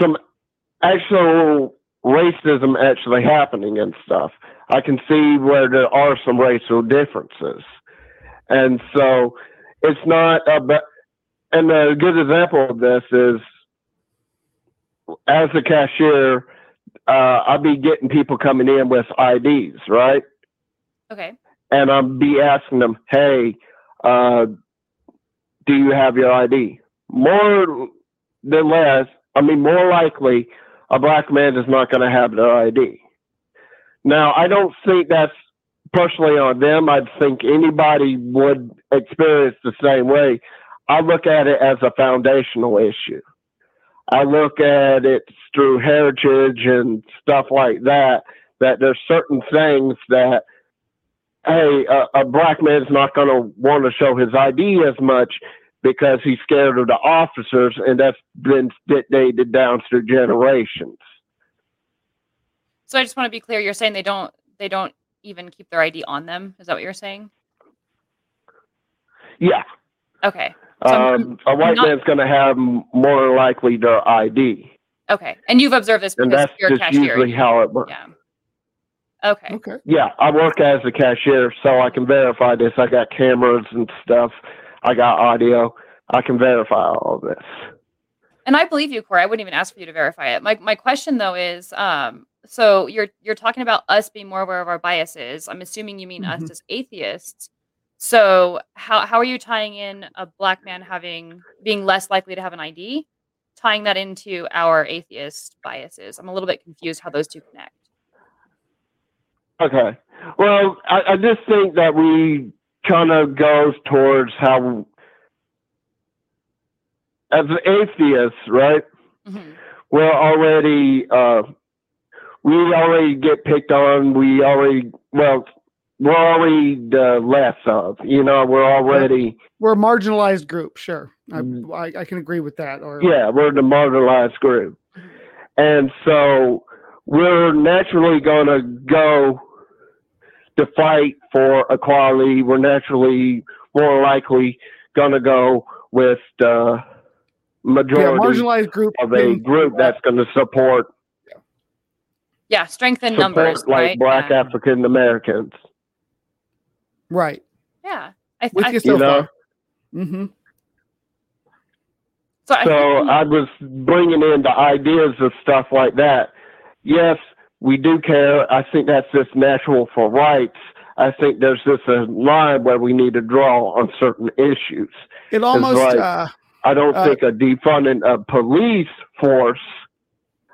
some actual racism actually happening and stuff. I can see where there are some racial differences, and so it's not about. And a good example of this is, as a cashier, uh, I'll be getting people coming in with IDs, right? Okay. and I'm be asking them, "Hey, uh, do you have your ID?" More than less, I mean, more likely, a black man is not going to have their ID. Now, I don't think that's personally on them. I think anybody would experience the same way. I look at it as a foundational issue. I look at it through heritage and stuff like that. That there's certain things that hey, a, a black man's not going to want to show his ID as much because he's scared of the officers, and that's been dictated down through generations. So I just want to be clear. You're saying they don't they don't even keep their ID on them. Is that what you're saying? Yeah, Okay. So I'm- um, a white not- man's going to have more likely their ID, Okay. And you've observed this and because that's you're a just cashier. usually how it works. Yeah. Okay. Okay. Yeah, I work as a cashier, so I can verify this. I got cameras and stuff. I got audio. I can verify all of this. And I believe you, Corey. I wouldn't even ask for you to verify it. My my question though is, um, so you're you're talking about us being more aware of our biases. I'm assuming you mean Mhm. us as atheists. So how how are you tying in a black man having being less likely to have an ID, tying that into our atheist biases? I'm a little bit confused how those two connect. Okay. Well, I, I just think that we kind of goes towards how, as atheists, right? Mhm. We're already, uh, we already get picked on. We already, well, we're already the less of, you know, we're already, We're a marginalized group, sure. I, Mm. I, I can agree with that. Or yeah, we're the marginalized group. And so we're naturally going to go to fight for equality. We're naturally more likely going to go with the yeah, marginalized group. of a group that's going to support, Yeah, strength in numbers, like right? black Yeah. African Americans. Right. Yeah. I, th- With I you think so You know? far. hmm so. I So think I was bringing in the ideas of stuff like that. Yes, we do care. I think that's just natural for rights. I think there's just a line where we need to draw on certain issues. It almost. like- uh, I don't Uh, think a defunding a police force.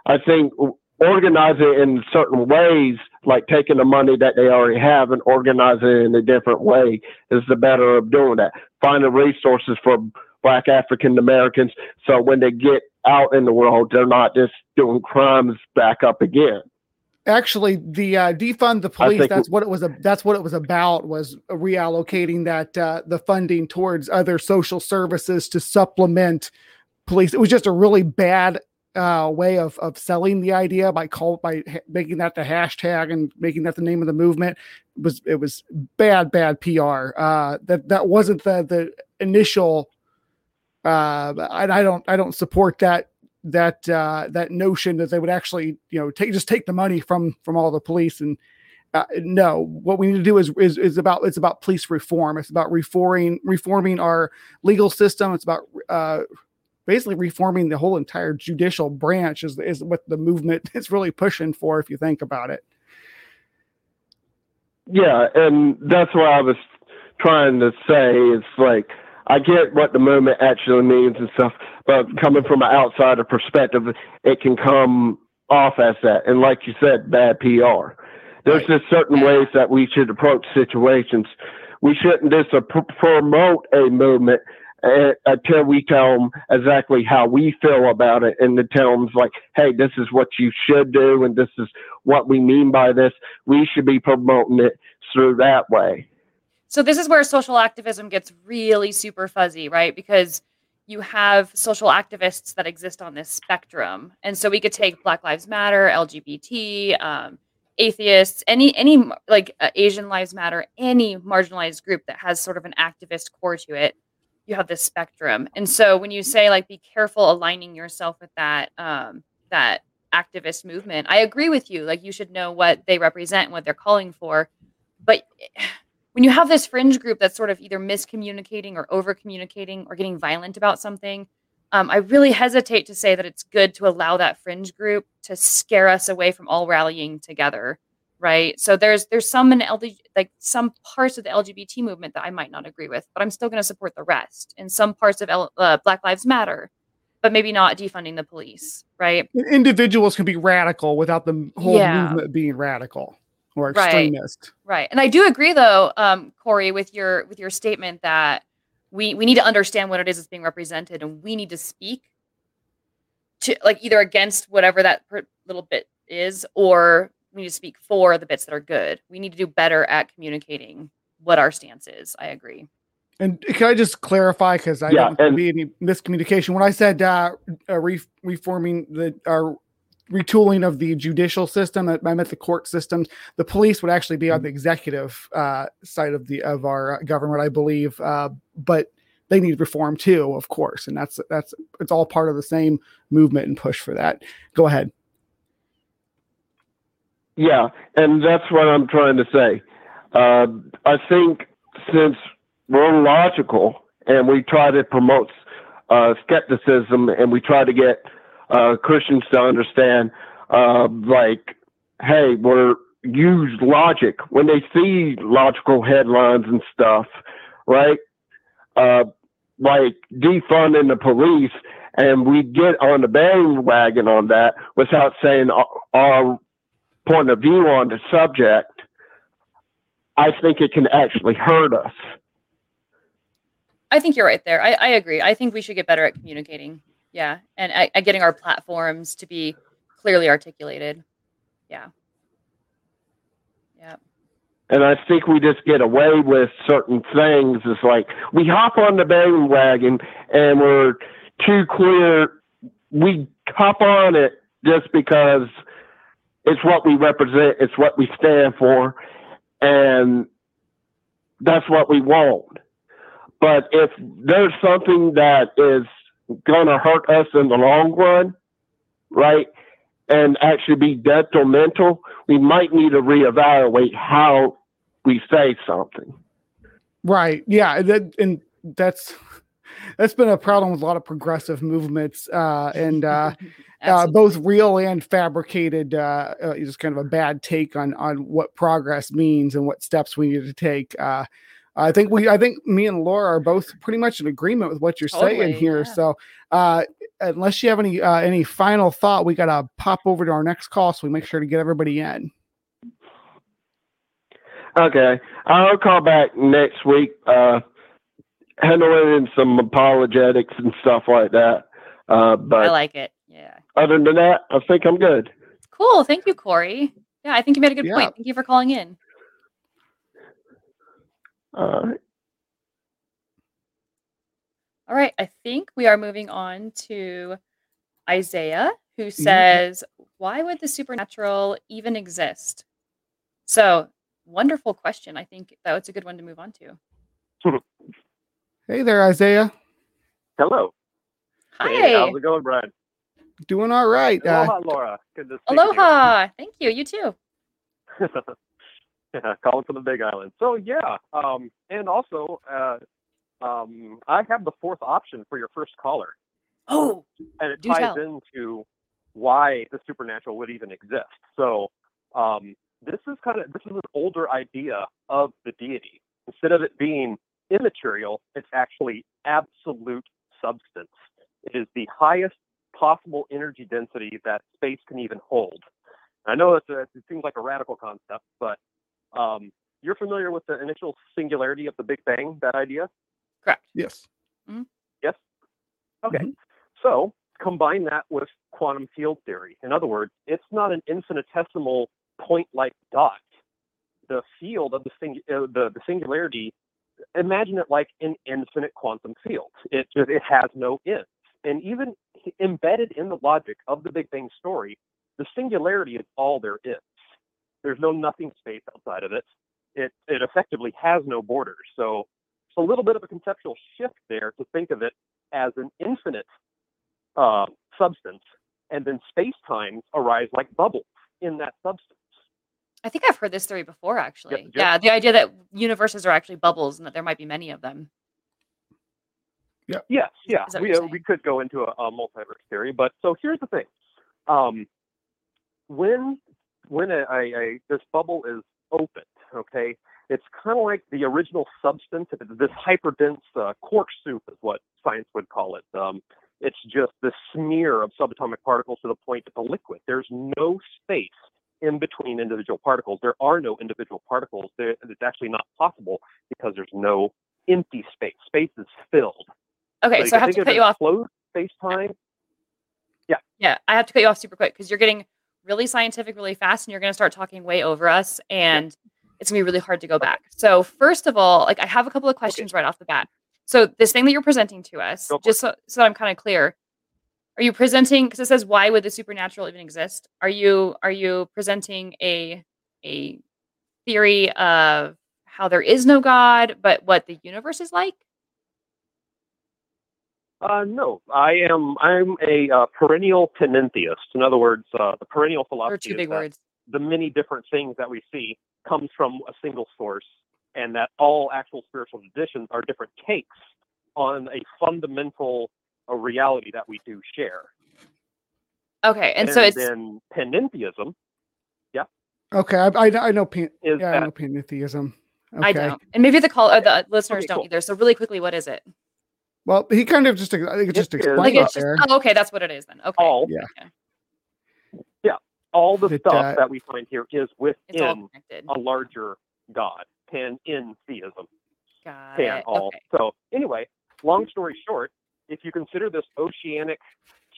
I think organize it in certain ways, like taking the money that they already have and organizing it in a different way, is the better of doing that. Finding resources for Black African Americans, so when they get out in the world, they're not just doing crimes back up again. actually the uh, defund the police that's what it was a, that's what it was about was reallocating that uh, the funding towards other social services to supplement police it was just a really bad uh, way of, of selling the idea by call by ha- making that the hashtag and making that the name of the movement it was it was bad bad PR uh, that that wasn't the the initial uh, I, I don't I don't support that that uh, that notion that they would actually you know take just take the money from from all the police and uh, no what we need to do is, is is about it's about police reform. It's about reforming reforming our legal system. It's about uh, basically reforming the whole entire judicial branch is is what the movement is really pushing for if you think about it Yeah, and that's what I was trying to say. It's like I get what the movement actually means and stuff, but coming from an outsider perspective, it can come off as that. And like you said, bad PR. There's Right. just certain ways that we should approach situations. We shouldn't just pr- promote a movement until we tell them exactly how we feel about it, and to tell them like, "Hey, this is what you should do, and this is what we mean by this." We should be promoting it through that way. So this is where social activism gets really super fuzzy, right? Because you have social activists that exist on this spectrum, and so we could take Black Lives Matter, LGBT, um, atheists, any any like uh, Asian Lives Matter, any marginalized group that has sort of an activist core to it. You have this spectrum, and so when you say like be careful aligning yourself with that um, that activist movement, I agree with you. Like you should know what they represent and what they're calling for, but when you have this fringe group that's sort of either miscommunicating or over communicating or getting violent about something, um, I really hesitate to say that it's good to allow that fringe group to scare us away from all rallying together, right? So there's there's some in LG, like some parts of the LGBT movement that I might not agree with, but I'm still going to support the rest. And some parts of L, uh, Black Lives Matter, but maybe not defunding the police, right? individuals can be radical without the whole Yeah. movement being radical or Right. extremist Right. And I do agree though, um, Corey, with your with your statement that we we need to understand what it is that's being represented and we need to speak to like either against whatever that per- little bit is or we need to speak for the bits that are good. We need to do better at communicating what our stance is. I agree. And can I just clarify because I Yeah, don't want there to be any miscommunication when I said uh, uh, re- reforming the our retooling of the judicial system, I I meant the court systems. The police would actually be on the executive uh, side of the of our government, I believe, uh, but they need reform too, of course, and that's that's it's all part of the same movement and push for that. Go ahead. Yeah, and that's what I'm trying to say. Uh, I think since we're logical and we try to promote uh, skepticism and we try to get uh, Christians to understand, uh, like, hey, we're use logic when they see logical headlines and stuff, right? Uh, like defunding the police, and we get on the bandwagon on that without saying our, our point of view on the subject. I think it can actually hurt us. I think you're right there. I, I agree. I think we should get better at communicating. Yeah, and at, at getting our platforms to be clearly articulated. Yeah. Yeah. And I think we just get away with certain things. It's like we hop on the bandwagon and we're too clear. We hop on it just because it's what we represent, it's what we stand for, and that's what we want. But if there's something that is going to hurt us in the long run, right, and actually be detrimental, we might need to reevaluate how we say something. Right. Yeah. That, and that's that's been a problem with a lot of progressive movements, uh, and uh, uh, both real and fabricated. Uh, uh, just kind of a bad take on on what progress means and what steps we need to take. Uh, I think we, I think me and Laura are both pretty much in agreement with what you're Totally, saying here. yeah. So, uh, unless you have any uh, any final thought, we gotta pop over to our next call so we make sure to get everybody in. Okay, I'll call back next week. Uh, handling some apologetics and stuff like that. Uh, I like it. Yeah. other than that, I think I'm good. Cool. Thank you, Corey. Yeah, I think you made a good Yeah. point. Thank you for calling in. Uh, All right. I think we are moving on to Isaiah, who says, Why would the supernatural even exist? So, wonderful question. I think that was a good one to move on to. Hey there, Isaiah. Hello. Hi. Hey, how's it going, Brian? Doing all right. Uh, Aloha, Laura. Good to see with you. Aloha. Thank you. You too. yeah, calling from the Big Island. So yeah, um, and also, uh, um, I have the fourth option for your first caller, Oh, and it Do ties tell. into why the supernatural would even exist. So um, this is kind of this is an older idea of the deity. Instead of it being immaterial, it's actually absolute substance. It is the highest possible energy density that space can even hold. I know it's a, it seems like a radical concept, but um, you're familiar with the initial singularity of the Big Bang, that idea? correct. yes. Yes? Okay. Mhm. So combine that with quantum field theory. In other words, it's not an infinitesimal point like dot. The field of the, sing- uh, the, the singularity, imagine it like an infinite quantum field. It, just, it has no ends. And even embedded in the logic of the Big Bang story, the singularity is all there is. There's no nothing space outside of it. It, it effectively has no borders. So it's a little bit of a conceptual shift there to think of it as an infinite uh, substance, and then space times arise like bubbles in that substance. I think I've heard this theory before, actually. yep. Yeah, the idea that universes are actually bubbles and that there might be many of them. Yeah, Yes, yeah, is we uh, we could go into a, a multiverse theory, but so here's the thing: um, when when a, a, a this bubble is opened, okay, it's kind of like the original substance. It's this hyperdense uh, quark soup is what science would call it. Um, it's just the smear of subatomic particles to the point it's a liquid. There's no space in between individual particles. There are no individual particles. There, it's actually not possible because there's no empty space. Space is filled. Okay, you so I have to cut you off. Closed space time. Yeah, Yeah, I have to cut you off super quick because you're getting really scientific really fast and you're going to start talking way over us and it's going to be really hard to go back. So, first of all, like I have a couple of questions right off the bat. So, this thing that you're presenting to us, just so, so I'm kind of clear, are you presenting because it says why would the supernatural even exist? Are you are you presenting a a theory of how there is no god, but what the universe is like? Uh, no, I am. I'm a uh, perennial panentheist. In other words, uh, the perennial philosophy two big that words. the many different things that we see comes from a single source, and that all actual spiritual traditions are different takes on a fundamental uh, reality that we do share. Okay, and, so it's then panentheism. Okay, I, I, I know. Pan, Is yeah, I that know pantheism. I don't, and maybe the call uh, the listeners Okay, don't cool. either. So really quickly, what is it? Well, he kind of just I think it just It is- explained Like it it's just there. oh, okay, that's what it is then. Okay, all Yeah. Okay. all the That, stuff uh, that we find here is within a larger God, pan in theism, Got pan it. all. Okay. So anyway, long story short, if you consider this oceanic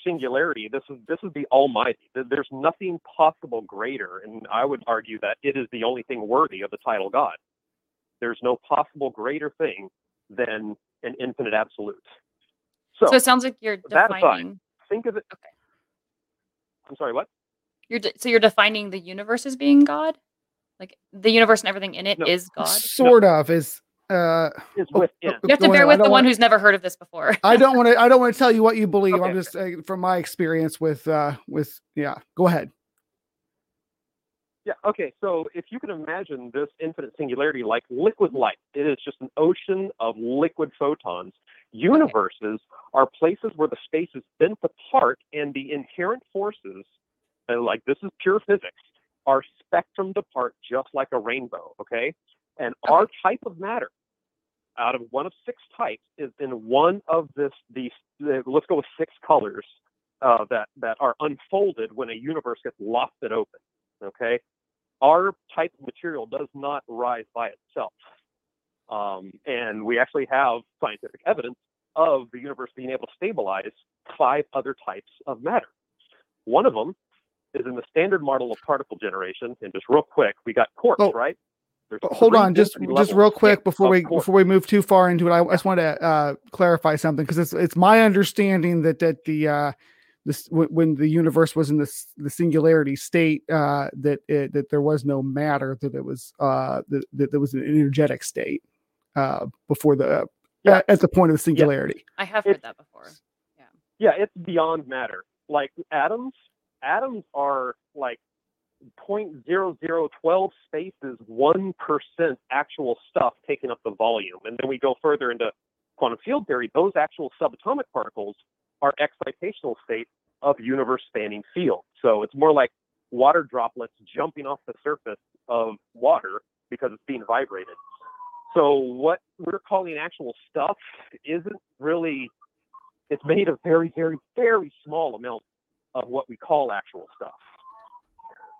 singularity, this is this is the Almighty. There's nothing possible greater, and I would argue that it is the only thing worthy of the title God. There's no possible greater thing than an infinite absolute. So, So it sounds like you're that aside, defining. think of it. Okay. I'm sorry, what? You're de- so you're defining the universe as being God, like the universe and everything in it is No. God. Sort of is. Uh, Is Oh, within. You have to bear with the don't one want- who's never heard of this before. I don't want to. I don't want to tell you what you believe. Okay, I'm just uh, from my experience with uh with yeah. Go ahead. Yeah. Okay. So if you can imagine this infinite singularity like liquid light, it is just an ocean of liquid photons. Universes are places where the space is bent apart, and the inherent forces, and like this is pure physics, are spectrumed apart just like a rainbow. Okay. And our type of matter, out of one of six types, is in one of this these. The, let's go with six colors uh, that that are unfolded when a universe gets lofted open. Okay our type of material does not rise by itself. Um, and we actually have scientific evidence of the universe being able to stabilize five other types of matter. One of them is in the standard model of particle generation. And just real quick, we got quarks, Oh, right? There's But hold on, just just real quick before of we quarks. before we move too far into it, I, I just want to uh, clarify something because it's it's my understanding that that the uh, this when, when the universe was in this the singularity state uh, that it, that there was no matter that it was uh, that, that there was an energetic state uh, before the Yeah. at, at the point of the singularity. I have It's- heard that before. Yeah, yeah, it's beyond matter. Like atoms, atoms are like 0.0012 spaces, 1% actual stuff taking up the volume. And then we go further into quantum field theory, those actual subatomic particles are excitational states of universe spanning fields. So it's more like water droplets jumping off the surface of water because it's being vibrated. So what we're calling actual stuff isn't really it's made of very, very, very small amounts of what we call actual stuff.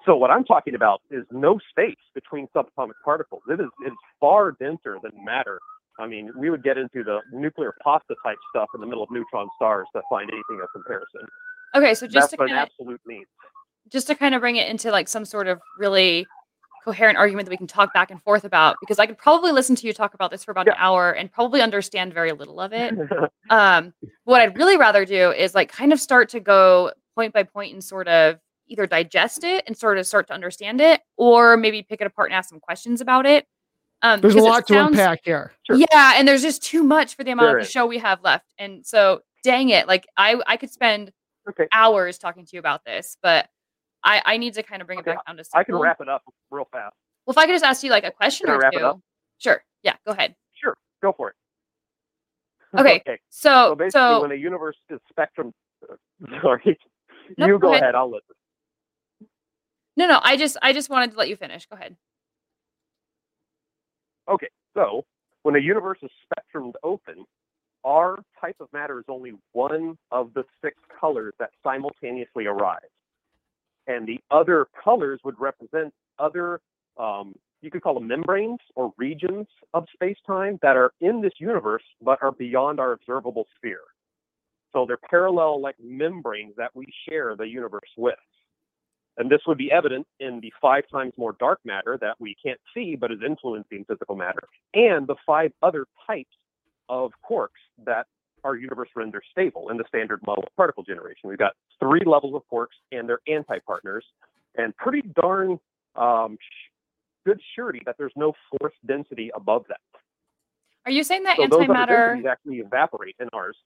So what I'm talking about is no space between subatomic particles. It is it's far denser than matter. I mean, we would get into the nuclear pasta type stuff in the middle of neutron stars to find anything of comparison. Okay, so just That's to an kind of absolute means. just to kind of bring it into like some sort of really coherent argument that we can talk back and forth about because I could probably listen to you talk about this for about an hour and probably understand very little of it. um what i'd really rather do is like kind of start to go point by point and sort of either digest it and sort of start to understand it or maybe pick it apart and ask some questions about it um There's a because it lot to sounds- unpack here. Sure. yeah and there's just too much for the amount There of the show we have left and so dang it like i i could spend okay, hours talking to you about this but i i need to kind of bring Okay, it back down to I can wrap it up real fast. well if i could just ask you like a question Can I or wrap it two up? sure yeah go ahead Sure, go for it. Okay. okay. so So so, basically, when a universe is spectrum, sorry, Nope, you go go ahead. ahead. I'll listen. No no i just i just wanted to let you finish go ahead Okay, so when a universe is spectrumed open, our type of matter is only one of the six colors that simultaneously arise. And the other colors would represent other, um, you could call them membranes or regions of space time that are in this universe but are beyond our observable sphere. So they're parallel like membranes that we share the universe with. And this would be evident in the five times more dark matter that we can't see but is influencing physical matter, and the five other types of quarks that our universe renders stable in the standard model of particle generation. We've got three levels of quarks and their anti-partners, and pretty darn um, sh- good surety that there's no force density above that. are you saying that So antimatter actually evaporate in ours.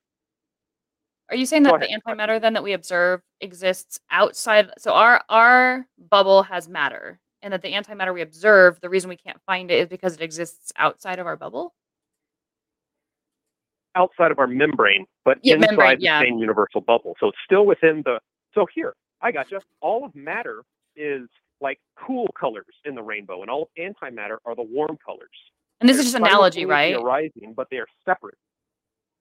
Are you saying that the antimatter then that we observe exists outside? So our our bubble has matter, and that the antimatter we observe, the reason we can't find it is because it exists outside of our bubble. outside of our membrane, but Yeah, inside membrane, the yeah. same universal bubble. So it's still within the. So here, I got you. All of matter is like cool colors in the rainbow, and all antimatter are the warm colors. And this They're is just analogy, right? Arising, but they are separate.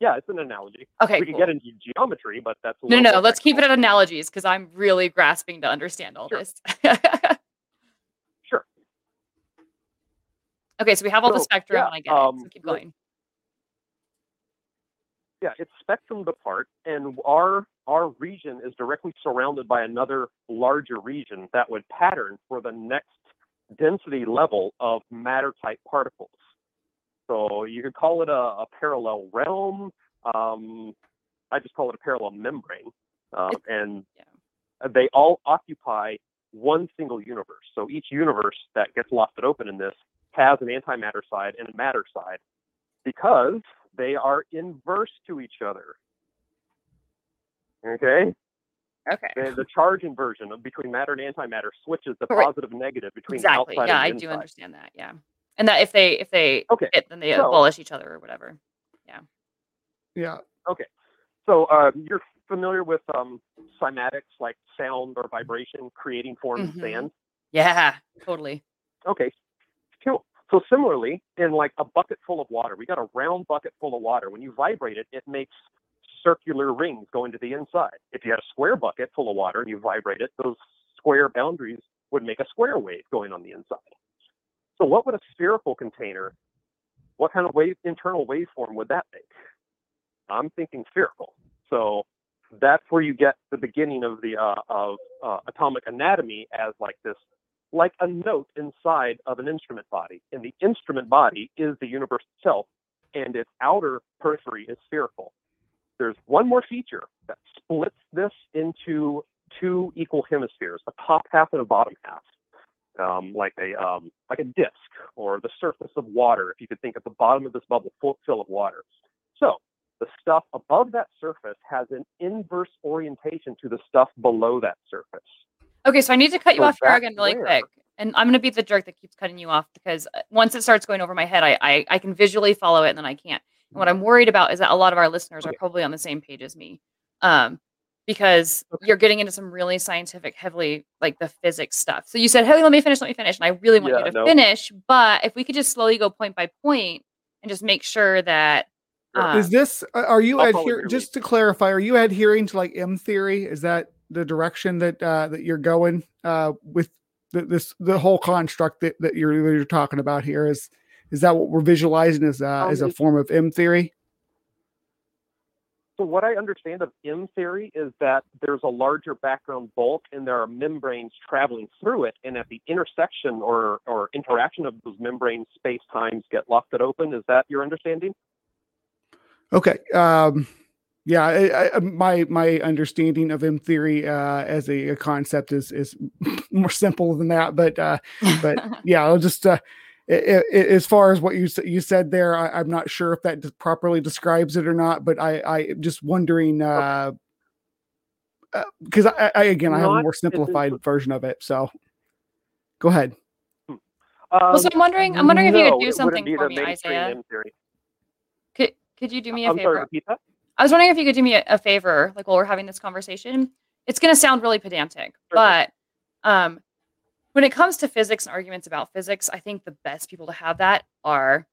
Yeah, it's an analogy. Okay. we cool. get into geometry, but that's a No, no, let's keep it at analogies because I'm really grasping to understand all Sure. this. Sure. okay, so we have all the So, spectrum, yeah, and I get it. um, So keep let- going. yeah, it's spectrumed apart, and our our region is directly surrounded by another larger region that would pattern for the next density level of matter type particles. So you could call it a, a parallel realm. Um, I just call it a parallel membrane, It- and yeah. they all occupy one single universe. So each universe that gets lofted open in this has an antimatter side and a matter side because they are inverse to each other. Okay? Okay. The, the charge inversion between matter and antimatter switches the positive and negative between Exactly. outside Yeah, and I do understand that. Yeah. And that if they if they Okay, fit, then they so- abolish each other or whatever. Yeah. Yeah. Okay. So uh, you're familiar with um, cymatics like sound or vibration creating forms Mhm. of sand? Yeah, totally. Okay, cool. So similarly, in like a bucket full of water, we got a round bucket full of water. When you vibrate it, it makes circular rings going to the inside. If you had a square bucket full of water and you vibrate it, those square boundaries would make a square wave going on the inside. So what would a spherical container, what kind of wave internal waveform would that make? I'm thinking spherical. So that's where you get the beginning of the uh, of uh, atomic anatomy as like this like a note inside of an instrument body. And the instrument body is the universe itself, and its outer periphery is spherical. There's one more feature that splits this into two equal hemispheres, a top half and a bottom half, um, like a um, like a disc or the surface of water. If you could think of the bottom of this bubble full, full of water. So the stuff above that surface has an inverse orientation to the stuff below that surface. Okay, so I need to cut you So off here again really where- quick. And I'm going to be the jerk that keeps cutting you off because uh, once it starts going over my head, I, I, I can visually follow it and then I can't. And what I'm worried about is that a lot of our listeners are probably on the same page as me. Um, because you're getting into some really scientific, heavily like the physics stuff. So you said, "Hey, let me finish, let me finish," and I really want Yeah, you to no. finish. But if we could just slowly go point by point and just make sure that um, Is this are you adhering just to clarify, are you adhering to like M theory? Is that the direction that uh that you're going uh with the, this the whole construct that, that you're that you're talking about here is is that what we're visualizing as uh, as a Um, form of M theory? So what I understand of M theory is that there's a larger background bulk and there are membranes traveling through it, and at the intersection or or interaction of those membranes, space times get lofted open. Is that your understanding? Okay. Um yeah, I, I, my my understanding of M theory uh, as a, a concept is is more simple than that, but uh, but yeah, I'll just uh, i- i- as far as what you you said there, I, I'm not sure if that d- properly describes it or not. But I I am just wondering because I, I again I have a more simplified version of it. So go ahead. well, so I'm wondering, I'm wondering if you Um, could do something for me, mainstream Isaiah. M theory. Could could you do me a I'm favor? sorry, repeat that. I was wondering if you could do me a, a favor, like while we're having this conversation. It's going to sound really pedantic, but um, when it comes to physics and arguments about physics, I think the best people to have that are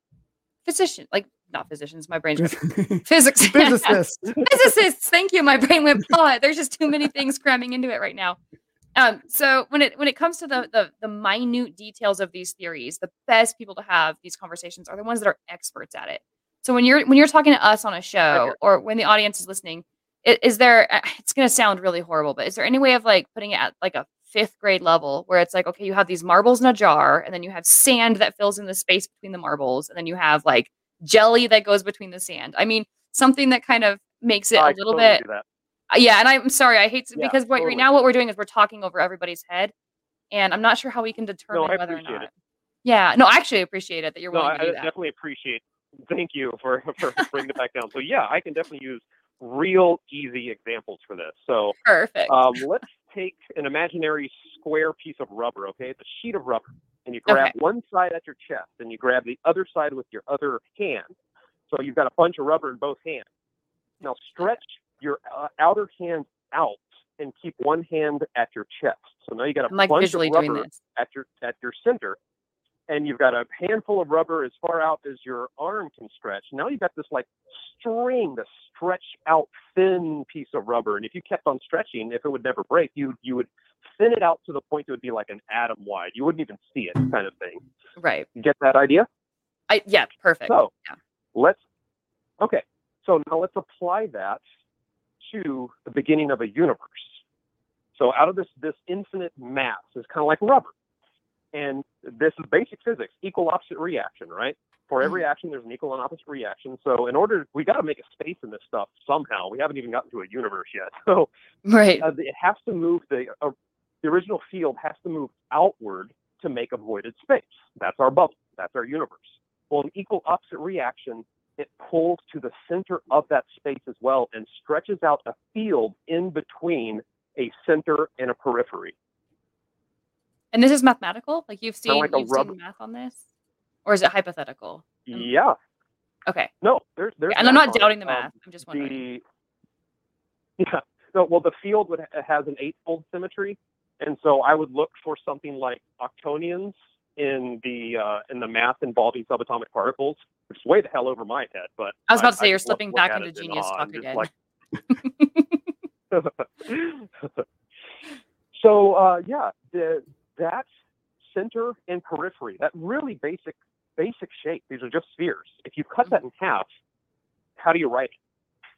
physicians, like not physicians. My brain's physics Physicists. physicists. Thank you. My brain went plot. There's just too many things cramming into it right now. Um, so when it when it comes to the, the the minute details of these theories, the best people to have these conversations are the ones that are experts at it. So when you're when you're talking to us on a show or when the audience is listening, is there? It's going to sound really horrible, but is there any way of like putting it at like a fifth grade level where it's like, okay, you have these marbles in a jar, and then you have sand that fills in the space between the marbles, and then you have like jelly that goes between the sand. I mean, something that kind of makes it I a little totally bit uh, yeah, and I'm sorry, I hate to, Yeah, because what, right now what we're doing is we're talking over everybody's head, and I'm not sure how we can determine I whether or not. it. Yeah, no, I actually appreciate it that you're No, willing I, to I do that. definitely appreciate. Thank you for for bringing it back down. So yeah, I can definitely use real easy examples for this. So Perfect. um, let's take an imaginary square piece of rubber. Okay, it's a sheet of rubber, and you grab Okay. one side at your chest, and you grab the other side with your other hand. So you've got a bunch of rubber in both hands. Now stretch your uh, outer hand out and keep one hand at your chest. So now you got a I'm like bunch of rubber at your at your center, and you've got a handful of rubber as far out as your arm can stretch. Now you've got this like string, this stretched out thin piece of rubber, and if you kept on stretching, if it would never break, you you would thin it out to the point it would be like an atom wide. You wouldn't even see it, kind of thing. Right. You get that idea? I yeah, perfect. So yeah. let's okay. So now let's apply that to the beginning of a universe. So out of this this infinite mass is kind of like rubber, and this is basic physics: equal opposite reaction, right? For every action, there's an equal and opposite reaction. So in order, we got to make a space in this stuff somehow. We haven't even gotten to a universe yet. So Right. uh, it has to move the uh, the original field has to move outward to make a voided space. That's our bubble. That's our universe. Well, an equal opposite reaction, it pulls to the center of that space as well and stretches out a field in between a center and a periphery. And this is mathematical? Like you've seen like you've seen math on this? Or is it hypothetical? Um, Yeah. Okay. No, there's there's. and I'm not math on it. doubting the Um, math. I'm just wondering. the yeah no well the field would ha- has an eightfold symmetry and so i would look for something like octonions in the uh, in the math involving subatomic particles which is way the hell over my head but I was about to say you're slipping back into genius talk again. like- so uh, yeah the, that center and periphery that really basic basic shape these are just spheres if you cut that in half how do you write it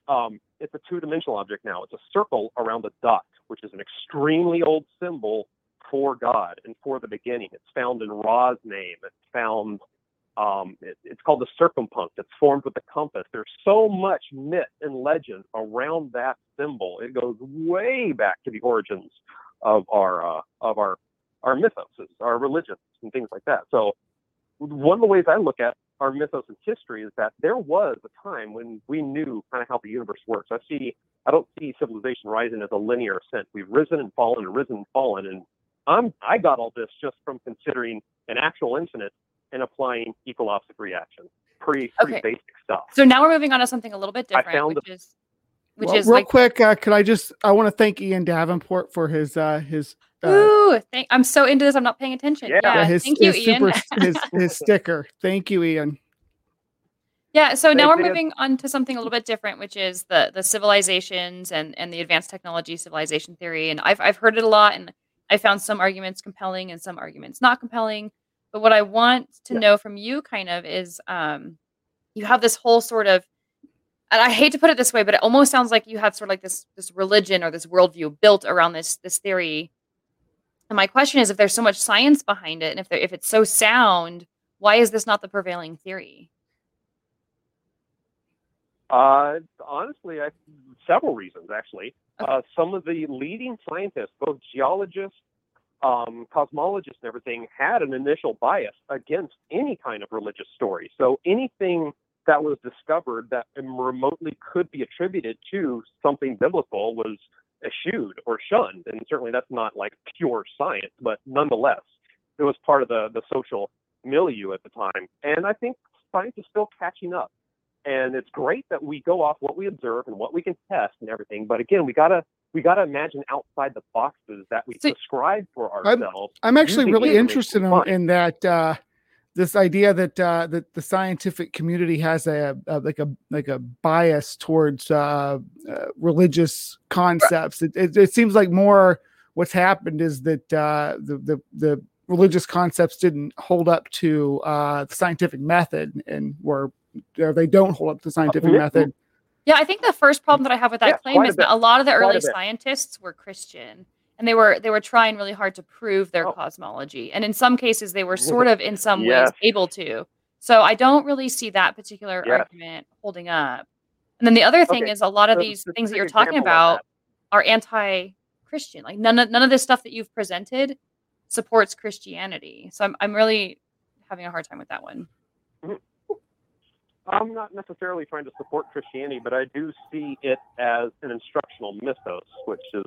um, it's a two-dimensional object now. It's a circle around a dot, which is an extremely old symbol for God and for the beginning. It's found in Ra's name. It's found. Um, it- it's called the circumpunct. It's formed with the compass. There's so much myth and legend around that symbol. It goes way back to the origins of our uh, of our our mythos, our religions, and things like that. So one of the ways I look at our mythos and history is that there was a time when we knew kind of how the universe works. I see, I don't see civilization rising as a linear ascent. We've risen and fallen and risen and fallen, and I'm I got all this just from considering an actual incident and applying equal opposite reaction. Pretty pretty Okay. basic stuff. So now we're moving on to something a little bit different, which is which Well, is real like quick, uh, could I just I want to thank Ian Davenport for his uh his uh, Ooh, thank, I'm so into this. I'm not paying attention. Yeah. Yeah, yeah, his, thank you, his Ian. super his his sticker. Thank you, Ian. Yeah, so now we're moving on to something a little bit different, which is the the civilizations and and the advanced technology civilization theory. And I've I've heard it a lot, and I found some arguments compelling and some arguments not compelling. But what I want to Yeah. know from you, kind of, is um, you have this whole sort of, and I hate to put it this way, but it almost sounds like you have sort of like this this religion or this worldview built around this this theory. And my question is, if there's so much science behind it, and if there, if it's so sound, why is this not the prevailing theory? Uh, honestly, I, several reasons actually. Uh, some of the leading scientists, both geologists, um, cosmologists, and everything, had an initial bias against any kind of religious story. So anything that was discovered that remotely could be attributed to something biblical was eschewed or shunned. And certainly that's not like pure science, but nonetheless, it was part of the, the social milieu at the time. And I think science is still catching up and it's great that we go off what we observe and what we can test and everything but again we gotta we gotta imagine outside the boxes that we So- prescribe for ourselves. I'm- I'm actually really interested in, in that uh, this idea that uh, that the scientific community has a, a like a like a bias towards uh, uh, religious concepts. It, it, it seems like more what's happened is that uh, the, the the religious concepts didn't hold up to uh, the scientific method, and were or they don't hold up to the scientific yeah. method. Yeah, I think the first problem that I have with that Yeah, claim quite a is that a lot of the early scientists were Christian and they were they were trying really hard to prove their Oh. cosmology. And in some cases they were sort of in some Yes. ways able to. So I don't really see that particular Yes. argument holding up. And then the other thing Okay, is a lot of so these the things that you're talking about are anti-Christian. Like none of none of this stuff that you've presented supports Christianity. So I'm I'm really having a hard time with that one. Mm-hmm. i'm not necessarily trying to support christianity but i do see it as an instructional mythos which is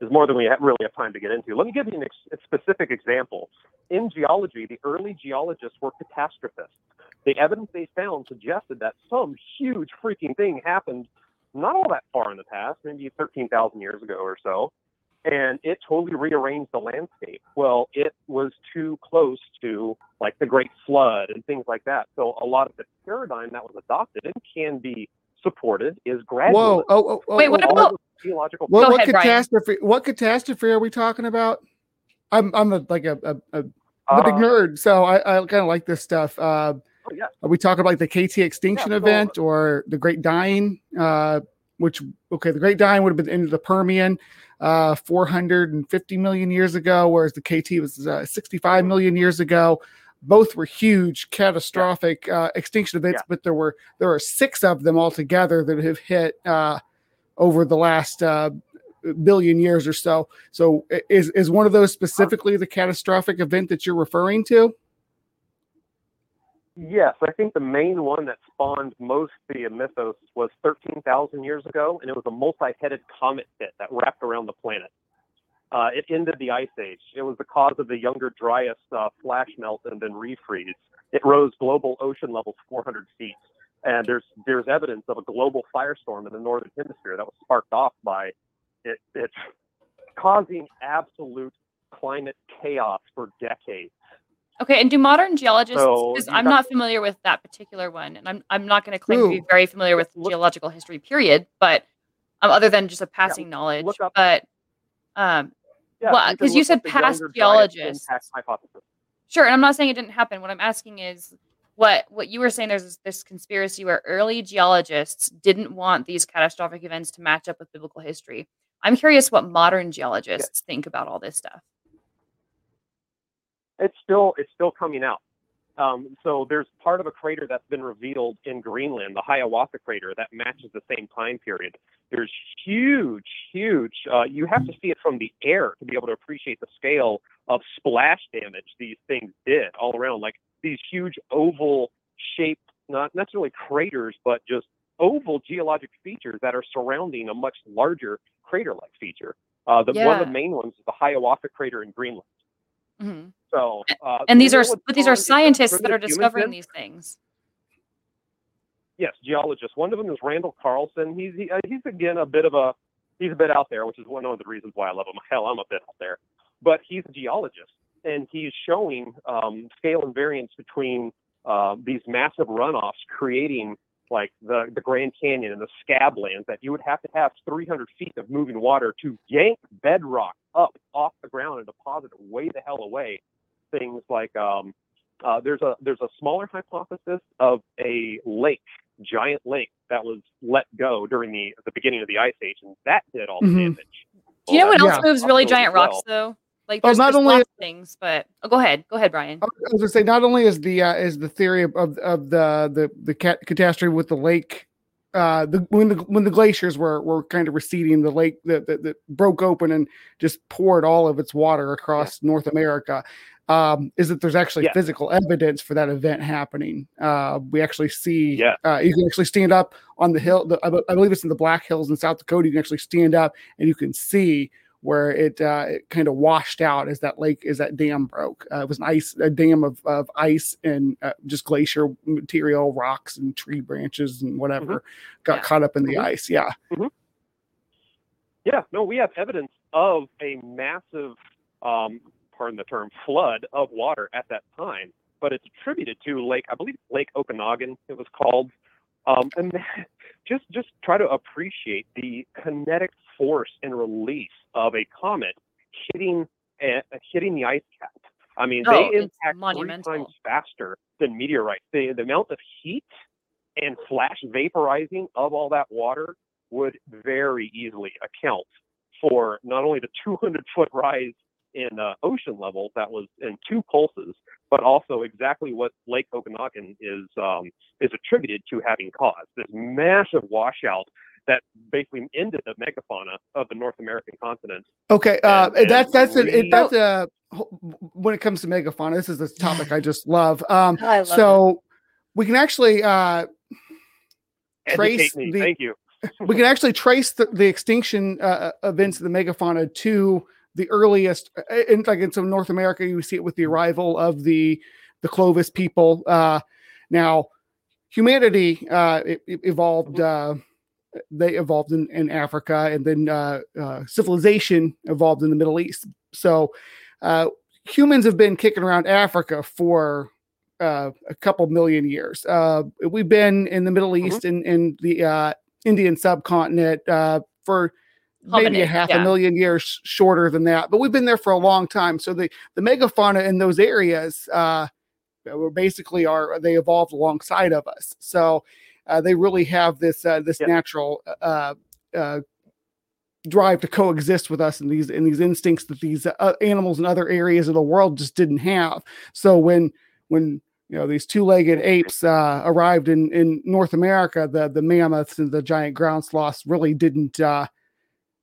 is more than we really have time to get into let me give you an ex- a specific example in geology the early geologists were catastrophists the evidence they found suggested that some huge freaking thing happened not all that far in the past, maybe 13,000 years ago or so. and it totally rearranged the landscape. Well, it was too close to like the Great Flood and things like that. So a lot of the paradigm that was adopted and can be supported is gradual. Whoa! Oh, oh, oh, Wait, what oh, about- oh, geological? what, Go what ahead, Brian. catastrophe? What catastrophe are we talking about? I'm I'm a, like a, a, a I'm a big Uh, nerd, so I, I kind of like this stuff. Uh, oh, yeah. are we talking about like the KT extinction Yeah, so- event or the Great Dying? Uh, which okay, the Great Dying would have been into the Permian, uh, 450 million years ago, whereas the KT was uh, 65 million years ago. Both were huge, catastrophic uh, extinction events, Yeah. but there were there are six of them altogether that have hit uh, over the last uh, billion years or so. So, is is one of those specifically the catastrophic event that you're referring to? Yes, I think the main one that spawned most of the mythos was 13,000 years ago, and it was a multi-headed comet pit that wrapped around the planet. Uh, it ended the ice age. It was the cause of the Younger Dryas uh, flash melt and then refreeze. It rose global ocean levels 400 feet, and there's there's evidence of a global firestorm in the northern hemisphere that was sparked off by it, it causing absolute climate chaos for decades. Okay, and do modern geologists? Because you I'm got- not familiar with that particular one, and I'm I'm not going to claim to be very familiar with Look- geological history, period. But um, other than just a passing knowledge, up- but um, Yeah, Well, can 'cause you said past geologists. impact hypothesis. Sure, and I'm not saying it didn't happen. What I'm asking is what what you were saying. There's this, this conspiracy where early geologists didn't want these catastrophic events to match up with biblical history. I'm curious what modern geologists think about all this stuff. It's still it's still coming out. Um, so there's part of a crater that's been revealed in Greenland, the Hiawatha crater, that matches the same time period. There's huge, huge. Uh, you have to see it from the air to be able to appreciate the scale of splash damage these things did all around. Like these huge oval shaped, not necessarily craters, but just oval geologic features that are surrounding a much larger crater-like feature. Uh, the, One of the main ones is the Hiawatha crater in Greenland. Mhm. So, uh, And these are but these are scientists that are discovering these things. Yes, geologists. One of them is Randall Carlson. He's he, uh, he's again a bit of a he's a bit out there, which is one of the reasons why I love him. Hell, I'm a bit out there, but he's a geologist, and he's showing um, scale and variance between uh, these massive runoffs, creating like the the Grand Canyon and the scab lands that you would have to have 300 feet of moving water to yank bedrock up off the ground and deposit it way the hell away. Things like um, uh, there's a there's a smaller hypothesis of a lake, giant lake that was let go during the the beginning of the ice age, and that did all the Mhm. damage. Do you know what else that's moves really possible as giant well. rocks though? Like Oh, not there's only- lots of things, but oh, go ahead, go ahead, Brian. I was going to say, not only is the uh, is the theory of of, of the the the cat- catastrophe with the lake, uh, the when the when the glaciers were were kind of receding, the lake that that, that broke open and just poured all of its water across North America. Um, is that there's actually Yeah. physical evidence for that event happening? Uh, we actually see, Yeah. uh, you can actually stand up on the hill. The, I, I believe it's in the Black Hills in South Dakota. You can actually stand up and you can see where it uh, it kind of washed out as that lake as that dam broke. Uh, it was an ice a dam of, of ice and uh, just glacier material, rocks and tree branches and whatever got Yeah. caught up in the Mhm. ice. Yeah. Yeah, no, we have evidence of a massive, um, pardon the term, flood of water at that time, but it's attributed to Lake, I believe Lake Okanagan, it was called. Um, and just just try to appreciate the kinetic force and release of a comet hitting a, hitting the ice cap. I mean, Oh, they impact three times faster than meteorites. The, the amount of heat and flash vaporizing of all that water would very easily account for not only the 200 foot rise in uh, ocean level that was in two pulses, but also exactly what Lake Okanagan is um, is attributed to having caused this massive washout that basically ended the megafauna of the North American continent. Okay. Uh, And- that's that's and it, it- that's uh when it comes to megafauna. This is a topic I just love. Um, I love so we can actually uh, Trace me. the- Thank you. we can actually trace the, the extinction uh, events of the megafauna to the earliest uh, in like in some North America you see it with the arrival of the the Clovis people uh now humanity uh e- e- evolved uh they evolved in, in Africa, and then uh, uh, civilization evolved in the Middle East. So uh, humans have been kicking around Africa for uh, a couple million years. Uh, we've been in the Middle Mm-hmm. East and in, the uh, Indian subcontinent uh, maybe a half yeah. a million years shorter than that, but we've been there for a long time. So the the megafauna in those areas uh, were basically are they evolved alongside of us. So uh, they really have this uh, this Yeah. natural uh, uh, drive to coexist with us and these and these instincts that these uh, animals in other areas of the world just didn't have. So when when you know these two-legged apes uh, arrived in in North America, the the mammoths and the giant ground sloths really didn't. Uh,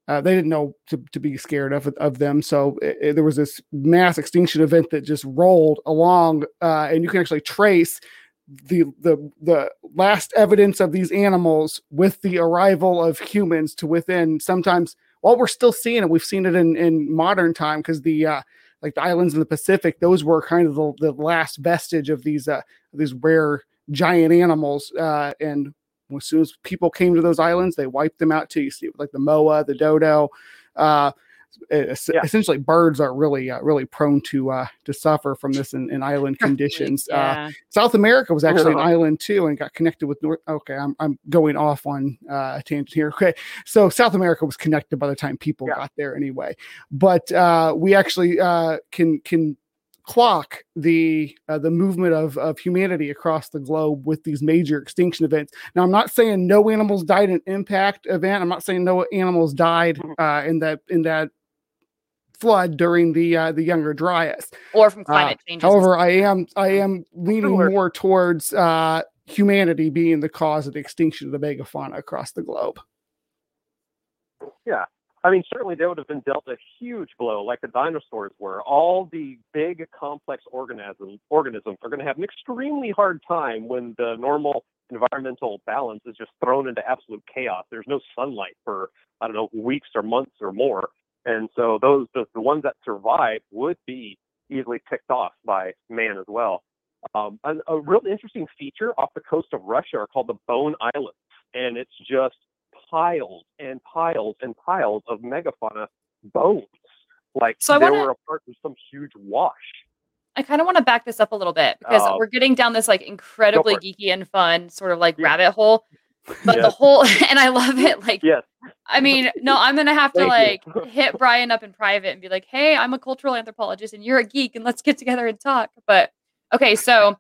uh, they didn't know to, to be scared of of them, so i- i- there was this mass extinction event that just rolled along, uh, and you can actually trace the the the last evidence of these animals with the arrival of humans to within. Sometimes while we're still seeing it we've seen it in in modern time because the uh like the islands in the pacific those were kind of the, the last vestige of these uh these rare giant animals uh and as soon as people came to those islands they wiped them out too you see like the moa the dodo uh es- Yeah. essentially birds are really uh, really prone to uh to suffer from this in, in island conditions uh Yeah. South America was actually an island too, and got connected with North. Okay, I'm I'm going off on uh, a tangent here. Okay, so South America was connected by the time people Yeah. got there anyway, but uh, we actually uh, can can clock the uh, the movement of of humanity across the globe with these major extinction events. Now, I'm not saying no animals died in impact event. I'm not saying no animals died Mhm. uh, in that in that flood during the uh, the younger Dryas. Or from Uh, climate changes. and However. I am I am leaning Similar. more towards uh, humanity being the cause of the extinction of the megafauna across the globe. Yeah. I mean, certainly they would have been dealt a huge blow like the dinosaurs were. All the big, complex organisms, organisms are going to have an extremely hard time when the normal environmental balance is just thrown into absolute chaos. There's no sunlight for, I don't know, weeks or months or more. And so those, the, the ones that survive would be easily picked off by man as well. Um, a, a real interesting feature off the coast of Russia are called the Bone Islands. And it's just piles and piles and piles of megafauna bones. Like So I they wanna- were a part of some huge wash. I kind of want to back this up a little bit because Oh. we're getting down this like incredibly geeky and fun sort of like Yeah. rabbit hole. But the whole and I love it. Like Yes. I mean, no, I'm gonna have to like hit Brian up in private and be like, "Hey, I'm a cultural anthropologist and you're a geek, and let's get together and talk." But okay, so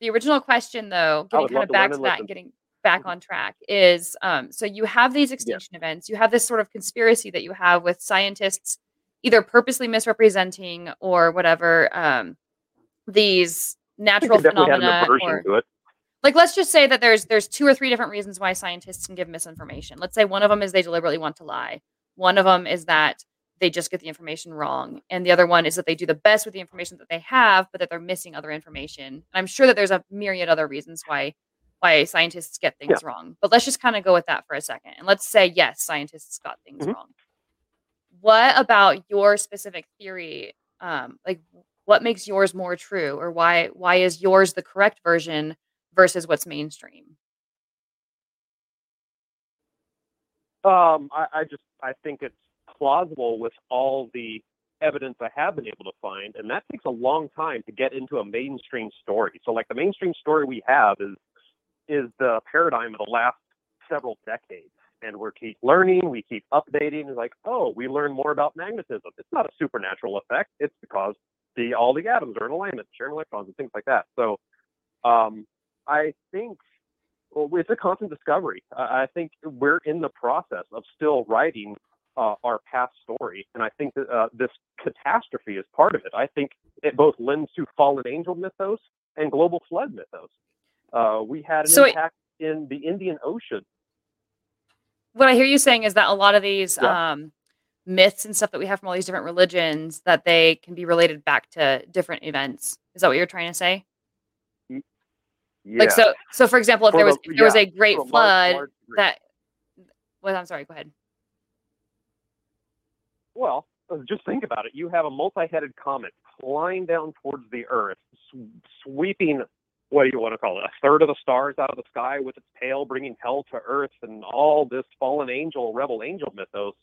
the original question, though, getting kind of back to that and getting back on track is, um, so you have these extinction events, you have this sort of conspiracy that you have with scientists either purposely misrepresenting or whatever um, these natural can definitely have an phenomena or like let's just say that there's there's two or three different reasons why scientists can give misinformation. Let's say one of them is they deliberately want to lie. One of them is that they just get the information wrong and the other one is that they do the best with the information that they have but that they're missing other information. And i'm sure that there's a myriad other reasons why why scientists get things wrong but let's just kind of go with that for a second and let's say yes scientists got things Mhm. wrong what about your specific theory um like what makes yours more true or why why is yours the correct version versus what's mainstream Um, I, I just I think it's plausible with all the evidence I have been able to find, and that takes a long time to get into a mainstream story. So, like the mainstream story we have is is the paradigm of the last several decades, and we keep learning, we keep updating. It's like, oh, we learn more about magnetism. It's not a supernatural effect. It's because the all the atoms are in alignment, sharing electrons, and things like that. So, um, I think well, it's a constant discovery. I think we're in the process of still writing uh, our past story, and I think that uh, this catastrophe is part of it. I think it both lends to fallen angel mythos and global flood mythos. Uh, we had an So it- impact in the Indian Ocean. what i hear you saying is that a lot of these Yeah. um myths and stuff that we have from all these different religions that they can be related back to different events is that what you're trying to say Yeah. like so so for example if For there was the- if there was a great a large- flood large degree. that well i'm sorry go ahead Well, uh, just think about it. You have a multi-headed comet flying down towards the Earth, sw- sweeping what do you want to call it? A third of the stars out of the sky with its tail bringing hell to earth, and all this fallen angel, rebel angel mythos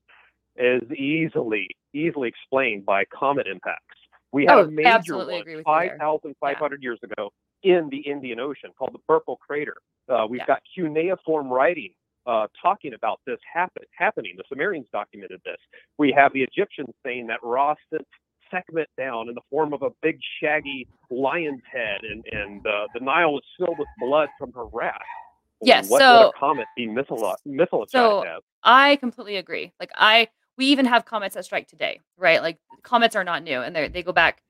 is easily easily explained by comet impacts. We had Oh, a major one agree with you there. 5,500 years ago in the Indian Ocean called the Burckle Crater. Uh, we've Yeah. got cuneiform writing uh, talking about this happen, happening. The Sumerians documented this. We have the Egyptians saying that Ra sent Sekhmet down in the form of a big shaggy lion's head, and, and uh, the Nile was filled with blood from her wrath. Yes, What so- would a comet be mytholo- mythologized So- as? I completely agree. Like I, we even have comets that strike today, right? Like comets are not new, and they they go back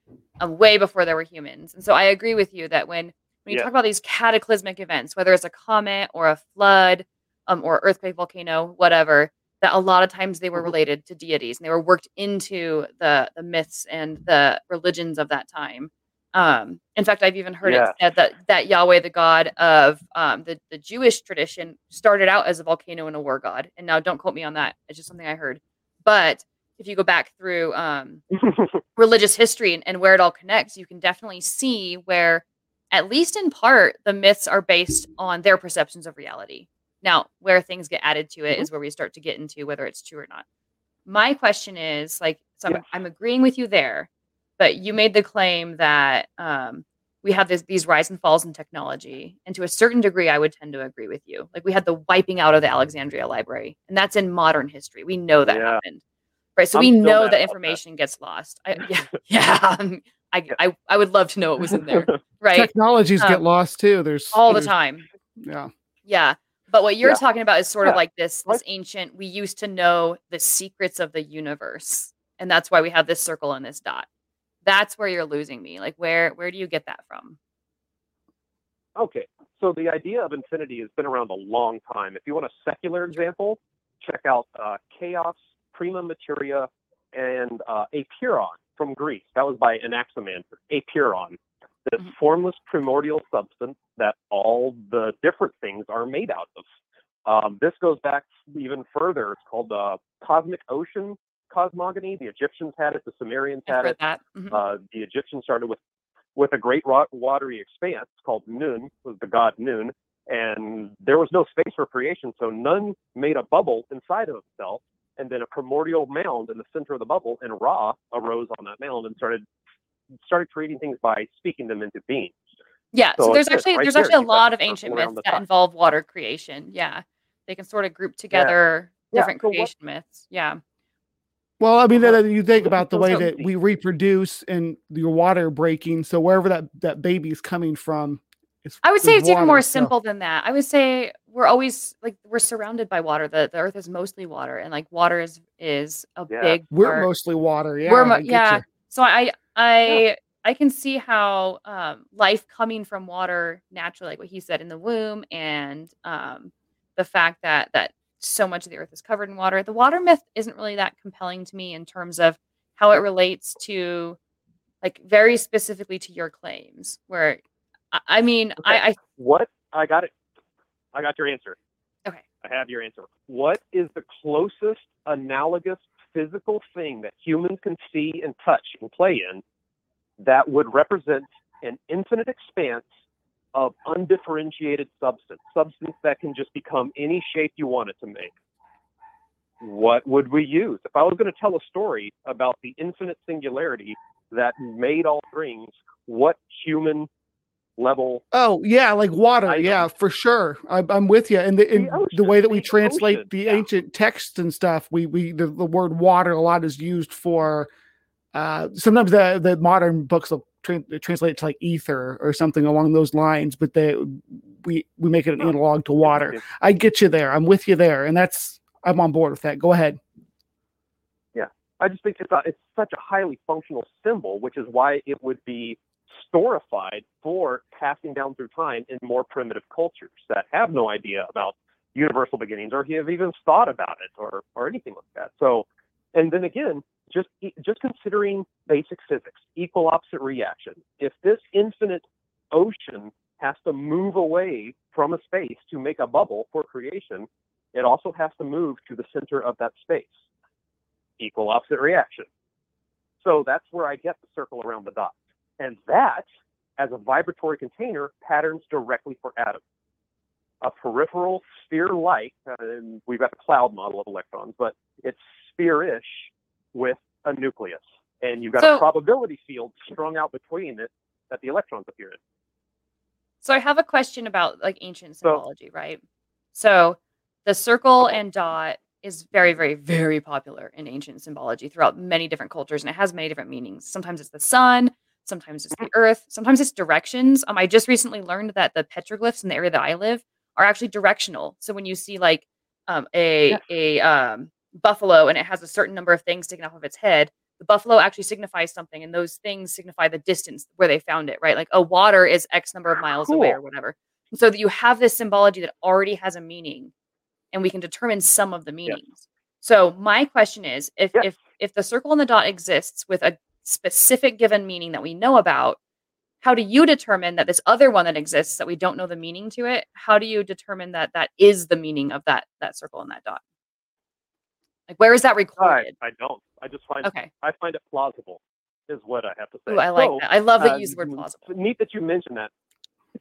um, way before there were humans. And so I agree with you that when when you Yeah. talk about these cataclysmic events, whether it's a comet or a flood, um, or earthquake, volcano, whatever, that a lot of times they were Mhm. related to deities and they were worked into the the myths and the religions of that time. Um, in fact, I've even heard Yeah. it said that that Yahweh, the God of um, the the Jewish tradition, started out as a volcano and a war god. And now, don't quote me on that; it's just something I heard. But if you go back through um, religious history and, and where it all connects, you can definitely see where, at least in part, the myths are based on their perceptions of reality. Now, where things get added to it is Mhm. where we start to get into whether it's true or not. My question is like, so I'm, I'm agreeing with you there, but you made the claim that um, we have this, these rise and falls in technology. And to a certain degree, I would tend to agree with you. Like, we had the wiping out of the Alexandria Library, and that's in modern history. We know that Yeah. happened. Right. So I'm we know that about that. information gets lost. I, yeah. Yeah. um, I, I, I would love to know what was in there. Right. Technologies get Um, lost too. There's All the there's- time. Yeah. Yeah. But what you're Yeah. talking about is sort of like this this ancient we used to know the secrets of the universe. And that's why we have this circle and this dot. That's where you're losing me. Like where where do you get that from? Okay, so the idea of infinity has been around a long time. If you want a secular example, check out uh, Chaos, Prima Materia, and uh, Apeiron from Greece. That was by Anaximander. Apeiron, this Mhm. formless primordial substance that all the different things are made out of. Um, this goes back even further. It's called the cosmic ocean cosmogony. The Egyptians had it. The Sumerians had it. Mhm. Uh, the Egyptians started with with a great wa- watery expanse called Nun, was the god Nun, and there was no space for creation, so Nun made a bubble inside of himself, and then a primordial mound in the center of the bubble, and Ra arose on that mound and started started creating things by speaking them into being. yeah. So, so there's actually right there's there. actually a lot of ancient myths that top. involve water creation. Yeah. They can sort of group together Yeah, different so what- creation myths. Yeah. Well, I mean, Uh-huh. that you think about the way that we reproduce and your water breaking. So wherever that that baby's coming from, it's, I would say there's it's even more so- simple than that. I would say we're always like we're surrounded by water. The the earth is mostly water and like water is is a Yeah. big We're part. mostly water. Yeah, We're mo- yeah. ya. So I I I can see how um, life coming from water naturally, like what he said in the womb, and um, the fact that that so much of the earth is covered in water. The water myth isn't really that compelling to me in terms of how it relates to like very specifically to your claims. Where I, I mean, Okay. I, I What I got it. I got your answer. okay. I have your answer. What is the closest analogous physical thing that humans can see and touch and play in that would represent an infinite expanse of undifferentiated substance, substance that can just become any shape you want it to make? What would we use? If I was going to tell a story about the infinite singularity that made all things, what human level Oh yeah, like water. I yeah, for sure. I, I'm with you. And the, and the ocean, way that we the translate ocean, the yeah. ancient texts and stuff, we we the, the word water a lot is used for. Uh, sometimes the the modern books will tra- translate to like ether or something along those lines, but they we we make it an Oh, analog to water. I get you there. I'm with you there, and that's I'm on board with that. Go ahead. Yeah. I just think it's a, it's such a highly functional symbol, which is why it would be storified for passing down through time in more primitive cultures that have no idea about universal beginnings or have even thought about it or or anything like that. So, and then again, just just considering basic physics, equal opposite reaction. If this infinite ocean has to move away from a space to make a bubble for creation, it also has to move to the center of that space equal opposite reaction. So that's where I get the circle around the dot. And that as a vibratory container patterns directly for atoms. A peripheral sphere-like, uh, and we've got the cloud model of electrons, but it's sphere-ish with a nucleus, and you've got So- a probability field strung out between it that the electrons appear in. So I have a question about like ancient So- symbology, right? So the circle and dot is very, very, very popular in ancient symbology throughout many different cultures, and it has many different meanings. Sometimes it's the sun, sometimes it's the earth, sometimes it's directions. Um, I just recently learned that the petroglyphs in the area that I live are actually directional. So when you see like um, a Yeah. a um, buffalo and it has a certain number of things sticking off of its head, the buffalo actually signifies something, and those things signify the distance where they found it, right? Like, a water is X number of miles away or whatever. And so that you have this symbology that already has a meaning, and we can determine some of the meanings. So my question is, if Yes. if if the circle and the dot exists with a specific given meaning that we know about, how do you determine that this other one that exists that we don't know the meaning to it? How do you determine that that is the meaning of that that circle and that dot? Like, where is that I, recorded? I don't. I just find Okay. I find it plausible, is what I have to say. Ooh, I like So, that. I love that uh, you use the word plausible. Neat that you mentioned that.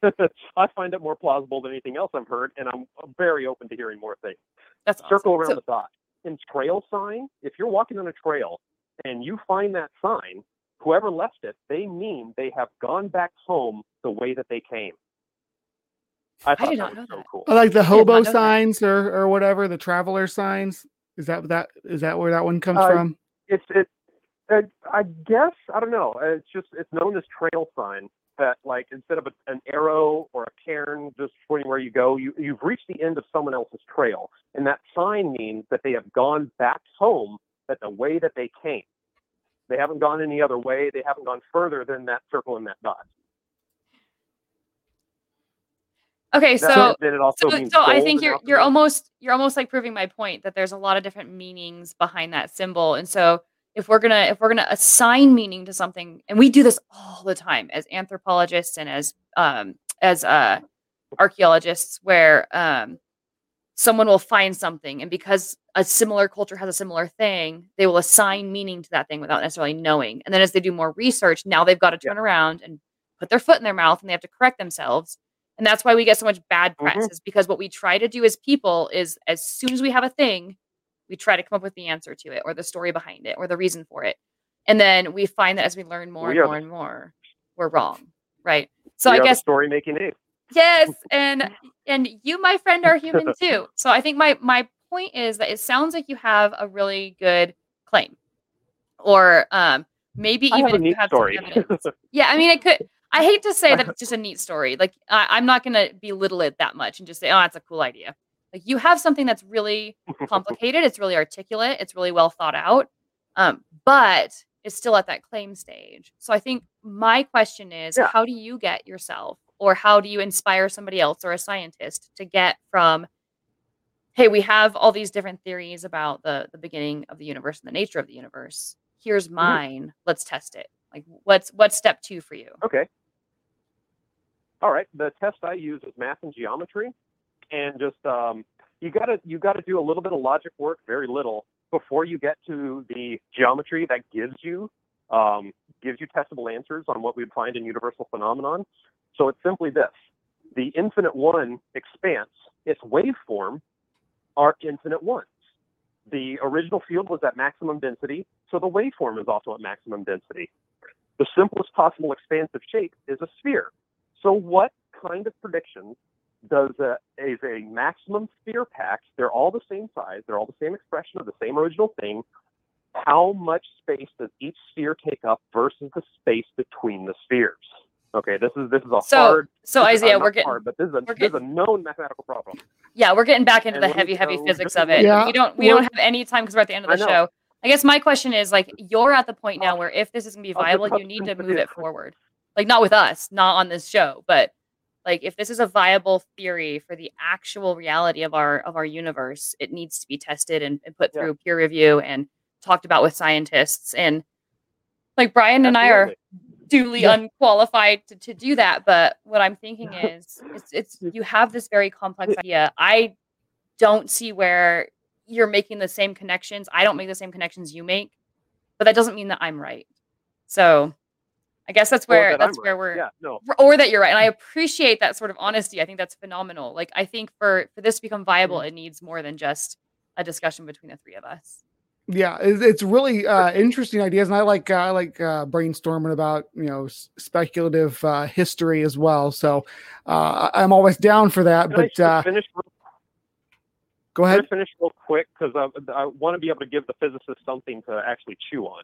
I find it more plausible than anything else I've heard, and I'm very open to hearing more things. That's awesome. Circle around So- the dot. In trail sign, if you're walking on a trail and you find that sign, whoever left it, they mean they have gone back home the way that they came. I thought did not was know so that. cool. I like the hobo know that. signs or or whatever the traveler signs. Is that that is that where that one comes Uh, from? it's it, uh, I guess I don't know. Uh, It's just it's known as trail sign. That like instead of a, an arrow or a cairn just pointing where you go, you you've reached the end of someone else's trail, and that sign means that they have gone back home, that the way that they came. They haven't gone any other way. They haven't gone further than that circle and that dot. Okay, so then it also so, so I think you're you're almost you're almost like proving my point that there's a lot of different meanings behind that symbol. And so if we're gonna if we're gonna assign meaning to something, and we do this all the time as anthropologists and as um as uh archaeologists, where um someone will find something and because a similar culture has a similar thing, they will assign meaning to that thing without necessarily knowing. And then as they do more research, now they've got to turn around and put their foot in their mouth and they have to correct themselves. And that's why we get so much bad press, Mhm. is because what we try to do as people is as soon as we have a thing, we try to come up with the answer to it or the story behind it or the reason for it. And then we find that as we learn more We and more the- and more, we're wrong. Right. So We I guess story making ape. Yes, and and you, my friend, are human too. So I think my my point is that it sounds like you have a really good claim, or um maybe I even if you have story. some evidence. Yeah, I mean, it could. I hate to say that it's just a neat story. Like I, I'm not going to belittle it that much and just say, "Oh, that's a cool idea." Like you have something that's really complicated. It's really articulate. It's really well thought out. Um, but it's still at that claim stage. So I think my question is, Yeah. how do you get yourself, or how do you inspire somebody else or a scientist to get from, hey, we have all these different theories about the the beginning of the universe and the nature of the universe. Here's Mm-hmm. mine. Let's test it. Like, what's what's step two for you? Okay. All right. The test I use is math and geometry, and just um, you gotta you gotta do a little bit of logic work, very little, before you get to the geometry that gives you um, gives you testable answers on what we'd find in universal phenomenon. So it's simply this: the infinite one expanse, its waveform, are infinite ones. The original field was at maximum density, so the waveform is also at maximum density. The simplest possible expansive shape is a sphere. So, what kind of predictions does a, is a maximum sphere pack? They're all the same size, they're all the same expression of the same original thing. How much space does each sphere take up versus the space between the spheres? Okay, this is this is a So, hard. so this uh, Isaiah, we're getting hard, but this is a we're this is a known mathematical problem. yeah, we're getting back into And the heavy, heavy go- physics of it. Yeah, we don't we well- don't have any time because we're at the end of the know. show. I guess my question is like you're at the point now Oh. where if this is gonna be viable, you need to to move it forward. Like not with us, not on this show, but like if this is a viable theory for the actual reality of our of our universe, it needs to be tested and, and put Yeah. through peer review and talked about with scientists. And like Brian and I are Absolutely. Duly Yeah. unqualified to, to do that. But what I'm thinking is, it's, it's you have this very complex idea. I don't see where you're making the same connections. I don't make the same connections you make, but that doesn't mean that I'm right. So I guess that's where that I'm that's where right. we're Yeah, no. or that you're right. And I appreciate that sort of honesty. I think that's phenomenal. Like I think for for this to become viable, mm-hmm. it needs more than just a discussion between the three of us. Yeah, it's, it's really uh, interesting ideas, and I like uh, I like uh, brainstorming about you know s- speculative uh, history as well. So uh, I- I'm always down for that. Can But just uh, finish real go Can ahead. I finish real quick because I, I want to be able to give the physicist something to actually chew on.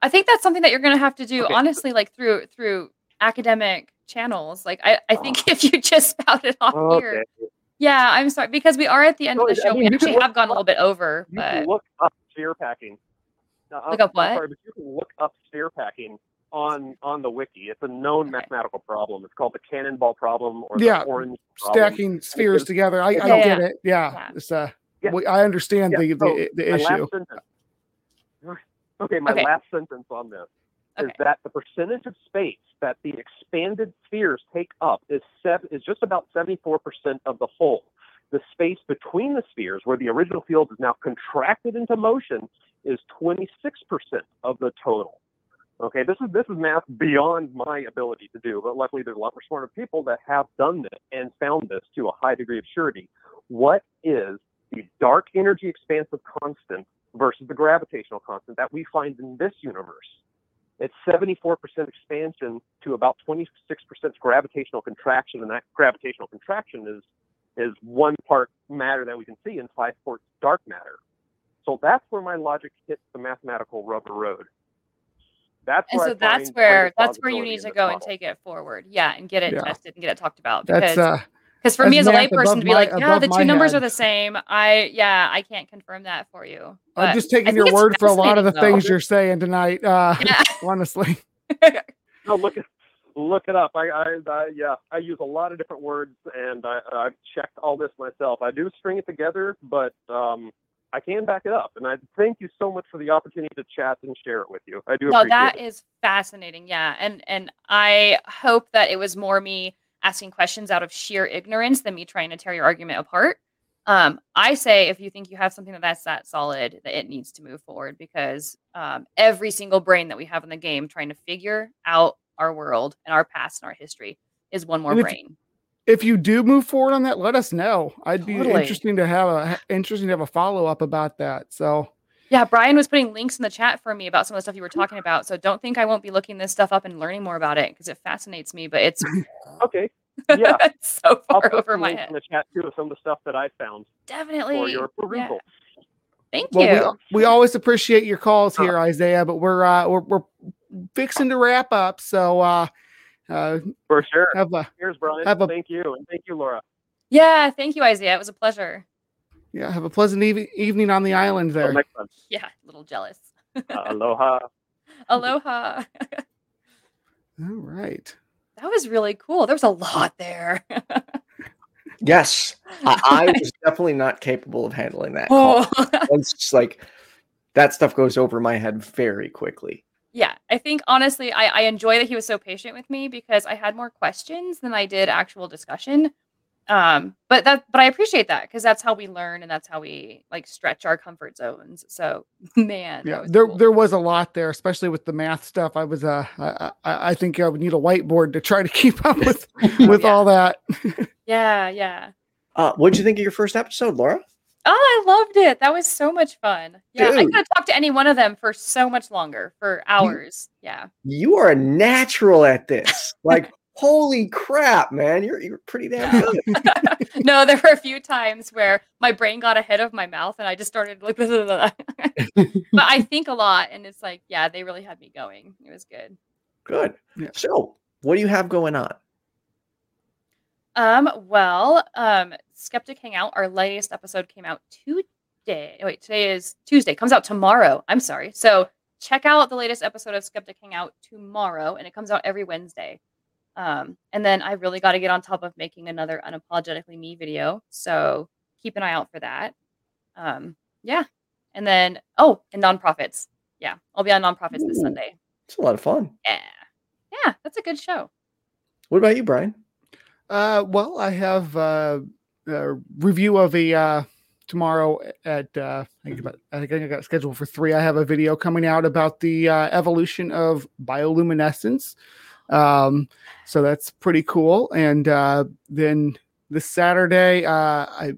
I think that's something that you're going to have to do Okay. honestly, like through through academic channels. Like I, I think if you just spout it off here, yeah, I'm sorry because we are at the end No, of the I show. mean, we actually have gone a little bit over, You but can look up sphere packing. Now, I'm- Look up I'm what? Sorry, but you can look up sphere packing on on the wiki. It's a known Okay. mathematical problem. It's called the cannonball problem or Yeah, the orange problem. Stacking spheres Because- together. I, I Yeah, get yeah. it. Yeah, Yeah. it's uh, Yeah. we- I understand Yeah, the, so the the my issue. last sentence. Okay, my Okay. last sentence on this Okay. is that the percentage of space that the expanded spheres take up is sev- is just about 74% of the whole. The space between the spheres, where the original field is now contracted into motion, is 26% of the total. Okay, this is this is math beyond my ability to do, but luckily there's a lot more smarter people that have done this and found this to a high degree of surety. What is the dark energy expansive constant versus the gravitational constant that we find in this universe? It's 74% expansion to about 26% gravitational contraction, and that gravitational contraction is is one part matter that we can see and five parts dark matter. So that's where my logic hits the mathematical rubber road. That's and where so I that's where that's where you need to this go and take it forward. Yeah, and get it Yeah. tested and get it talked about. That's uh, because for that's me as a math layperson to be my- like, yeah, the two numbers head. are the same. I yeah, I can't confirm that for you. I'm just taking your word for a lot of the fascinating, things you're saying tonight. Uh, Yeah. honestly, No, look it look it up. I, I, I yeah, I use a lot of different words, and I, I've checked all this myself. I do string it together, but um, I can back it up. And I thank you so much for the opportunity to chat and share it with you. I do no, appreciate that it. is fascinating. Yeah, and and I hope that it was more me asking questions out of sheer ignorance than me trying to tear your argument apart. Um, I say if you think you have something that that's that solid, that it needs to move forward because um, every single brain that we have in the game trying to figure out our world and our past and our history is one more if- brain. if you do move forward on that, let us know. I'd be Totally. interesting to have a interesting to have a follow up about that. So Yeah, Brian was putting links in the chat for me about some of the stuff you were talking about. So don't think I won't be looking this stuff up and learning more about it because it fascinates me. But it's Okay. Yeah. it's so I'll far put over some my links head. in the chat too of some of the stuff that I found Definitely. for your Yeah. perusal. Thank well, you. we, we always appreciate your calls Uh. here, Isaiah. But we're uh, we're we're fixing to wrap up. So uh, uh, For sure. have a Here's Brian. have a- thank you, and thank you, Laura. yeah, thank you, Isaiah. It was a pleasure. Yeah have a pleasant eve- evening on the island there. next time. Yeah, a little jealous. Uh, aloha. Aloha. All right. that was really cool. There was a lot there. Yes, I, I was definitely not capable of handling that. oh. It's just like that stuff goes over my head very quickly. yeah, I think honestly, I, I enjoy that he was so patient with me because I had more questions than I did actual discussion. Um, but that, but I appreciate that because that's how we learn and that's how we like stretch our comfort zones. So, man, Yeah, there cool. there was a lot there, especially with the math stuff. I was uh, I, I I think I would need a whiteboard to try to keep up with with Yeah. all that. yeah, yeah. Uh, what'd you think of your first episode, Laura? Oh, I loved it. That was so much fun. Yeah, I Dude. could have talked to any one of them for so much longer, for hours. Yeah. You are a natural at this. Like, holy crap, man! You're you're pretty damn good. no, there were a few times where my brain got ahead of my mouth and I just started like, but I think a lot, and it's like, yeah, they really had me going. It was good. Good. Yeah. So, what do you have going on? Um, well, um, Skeptic Hangout, our latest episode came out today. Wait, today is Tuesday. Comes out tomorrow. I'm sorry. So check out the latest episode of Skeptic Hangout tomorrow, and it comes out every Wednesday. Um, and then I really got to get on top of making another unapologetically me video. So keep an eye out for that. Um, yeah. And then oh, and Non-Prophets. Yeah, I'll be on Non-Prophets this Sunday. It's a lot of fun. Yeah. Yeah, that's a good show. What about you, Brian? Uh, well, I have uh, a review of a uh, tomorrow at uh, I think, about, I think I got scheduled for three. I have a video coming out about the uh, evolution of bioluminescence. Um, so that's pretty cool. And uh, then this Saturday, uh, I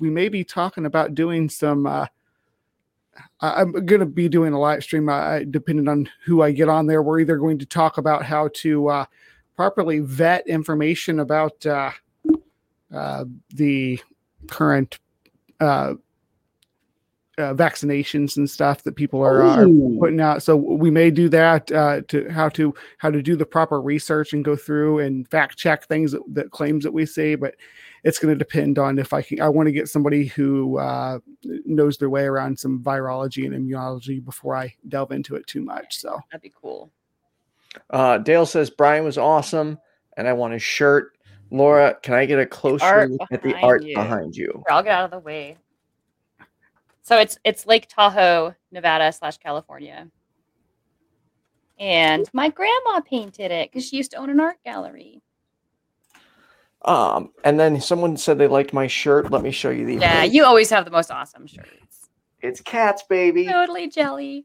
we may be talking about doing some. Uh, I- I'm going to be doing a live stream, uh, depending on who I get on there. We're either going to talk about how to uh, properly vet information about uh, uh, the current uh, uh, vaccinations and stuff that people are, are putting out. So we may do that uh, to how to how to do the proper research and go through and fact check things that, that claims that we see. But it's going to depend on if I can. I want to get somebody who uh, knows their way around some virology and immunology before I delve into it too much. So That'd be cool. Uh, Dale says Brian was awesome, and I want his shirt. Laura, can I get a closer look at the art you. behind you? I'll get out of the way. So it's it's Lake Tahoe, Nevada slash California. And my grandma painted it because she used to own an art gallery. Um, and then someone said they liked my shirt. Let me show you the. Yeah, image. you always have the most awesome shirts. It's cats, baby. Totally jelly.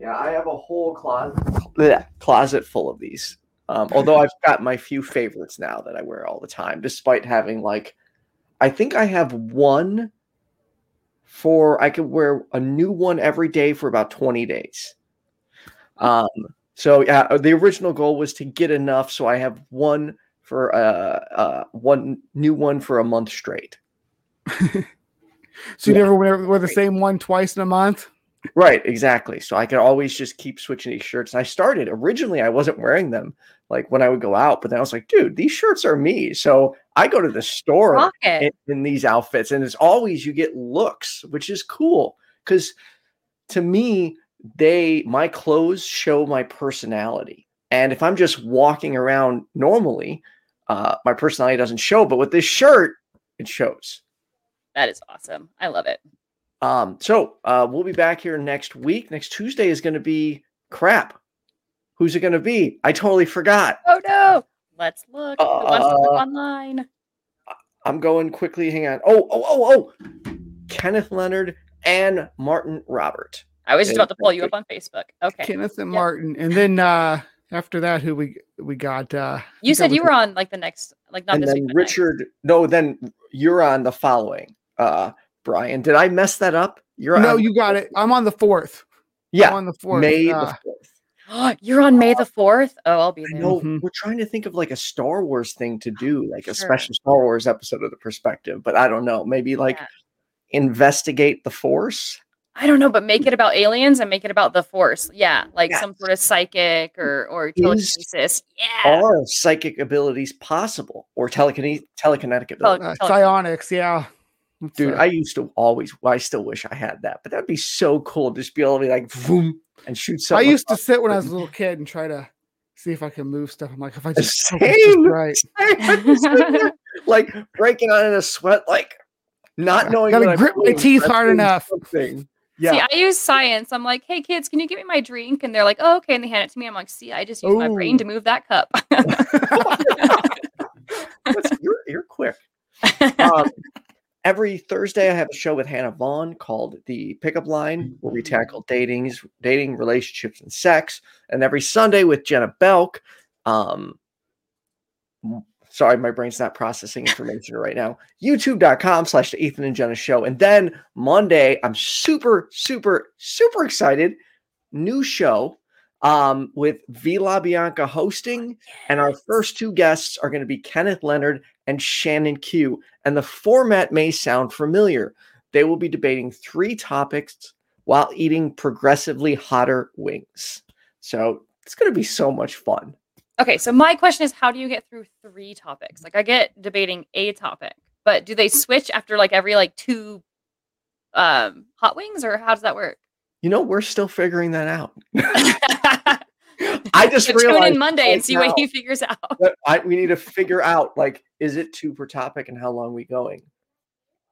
Yeah, I have a whole closet bleh, closet full of these. Um, although I've got my few favorites now that I wear all the time, despite having like, I think I have one for I could wear a new one every day for about twenty days. Um, so yeah, uh, the original goal was to get enough, so I have one for uh, uh one new one for a month straight. so you Yeah. never wear, wear the same one twice in a month. Right, exactly. So I could always just keep switching these shirts. And I started originally, I wasn't wearing them like when I would go out, but then I was like, dude, these shirts are me. So I go to the store in, in these outfits, and it's always you get looks, which is cool because to me, they my clothes show my personality. And if I'm just walking around normally, uh, my personality doesn't show. But with this shirt, it shows. That is awesome. I love it. Um, so uh, we'll be back here next week. Next Tuesday is going to be crap. Who's it going to be? I totally forgot. Oh no. Let's look. Who wants to look Uh, online? I'm going quickly. Hang on. Oh, oh, oh, oh. Kenneth Leonard and Martin Robert. I was just about to pull you up on Facebook. Okay. Kenneth and Yep. Martin, and then uh, after that, who we we got? Uh, You said you were on like the next, like not and this then week. but next. Richard. No, then you're on the following. Uh, Brian, did I mess that up? You're No, on- you got it. I'm on the fourth. I'm Yeah, on the fourth. May uh, the fourth. You're on May the fourth. Oh, I'll be I there. know Mhm. we're trying to think of like a Star Wars thing to do, like a Sure. special Star Wars episode of the perspective, but I don't know. Maybe like Yeah. investigate the force. I don't know, but make it about aliens and make it about the force. Yeah, like some sort of psychic or or telekinesis. Yeah. Are psychic abilities possible or telekine- telekinetic Tele- abilities? uh, psionics, yeah. Dude, I used to always, well, I still wish I had that, but that'd be so cool. Just be able to be like, boom, and shoot something. I used to sit when I was a little kid and try to see if I can move stuff. I'm like, if I just, hope it's just Same. right. like breaking out in a sweat, like not knowing. Gotta grip my teeth hard enough. Something. See, I use science. I'm like, hey kids, can you give me my drink? And they're like, oh, okay. And they hand it to me. I'm like, see, I just use my brain to move that cup. You're, you're quick. Um, every Thursday, I have a show with Hannah Vaughn called The Pickup Line, where we tackle datings, dating, relationships, and sex. And every Sunday with Jenna Belk. Um, sorry, my brain's not processing information right now. YouTube.com slash the Ethan and Jenna show. And then Monday, I'm super, super, super excited. New show um, with Vila Bianca hosting. And our first two guests are going to be Kenneth Leonard and Shannon Q. And the format may sound familiar. They will be debating three topics while eating progressively hotter wings. So it's going to be so much fun. okay, so my question is, how do you get through three topics? Like, I get debating a topic, but do they switch after like every like two um hot wings, or how does that work? You know, we're still figuring that out. I just So tune realized in Monday right and see now what he figures out. I, we need to figure out like, is it two per topic and how long we going?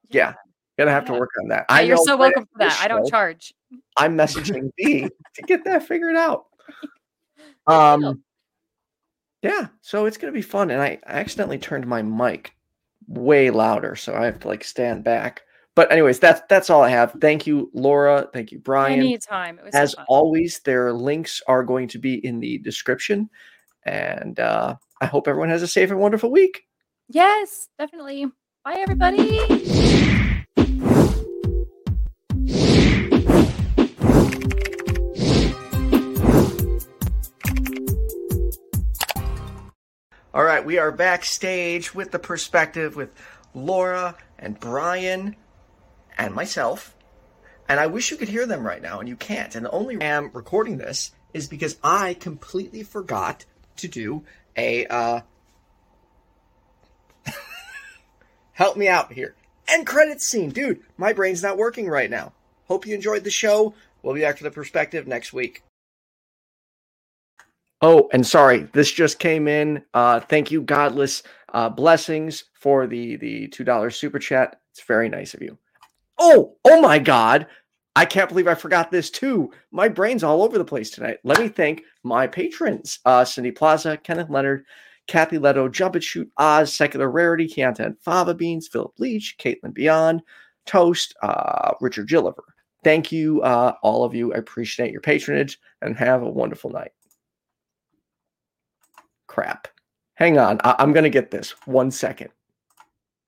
Yeah, gonna have to work on that. Yeah, I you're so welcome for that. this I don't charge. I'm messaging B to get that figured out. Um, yeah, so it's gonna be fun, and I accidentally turned my mic way louder, so I have to like stand back. But anyways, that's that's all I have. Thank you, Laura. Thank you, Brian. Anytime. It was so As fun. always, their links are going to be in the description. And uh, I hope everyone has a safe and wonderful week. Yes, definitely. Bye, everybody. All right, we are backstage with the perspective with Laura and Brian and myself. And I wish you could hear them right now, and you can't. And the only reason I'm recording this is because I completely forgot to do a uh help me out here. End credits scene. Dude, my brain's not working right now. Hope you enjoyed the show. We'll be back to the perspective next week. Oh, and sorry, this just came in. Uh, thank you, Godless uh, Blessings, for the the two dollars super chat. It's very nice of you. Oh, oh my God! I can't believe I forgot this too. My brain's all over the place tonight. Let me thank my patrons: uh, Cindy Plaza, Kenneth Leonard, Kathy Leto, Jump It Shoot, Oz, Secular Rarity, and Fava Beans, Philip Leach, Caitlin Beyond, Toast, uh, Richard Gilliver. Thank you, uh, all of you. I appreciate your patronage and have a wonderful night crap. Hang on. I- am going to get this. One second.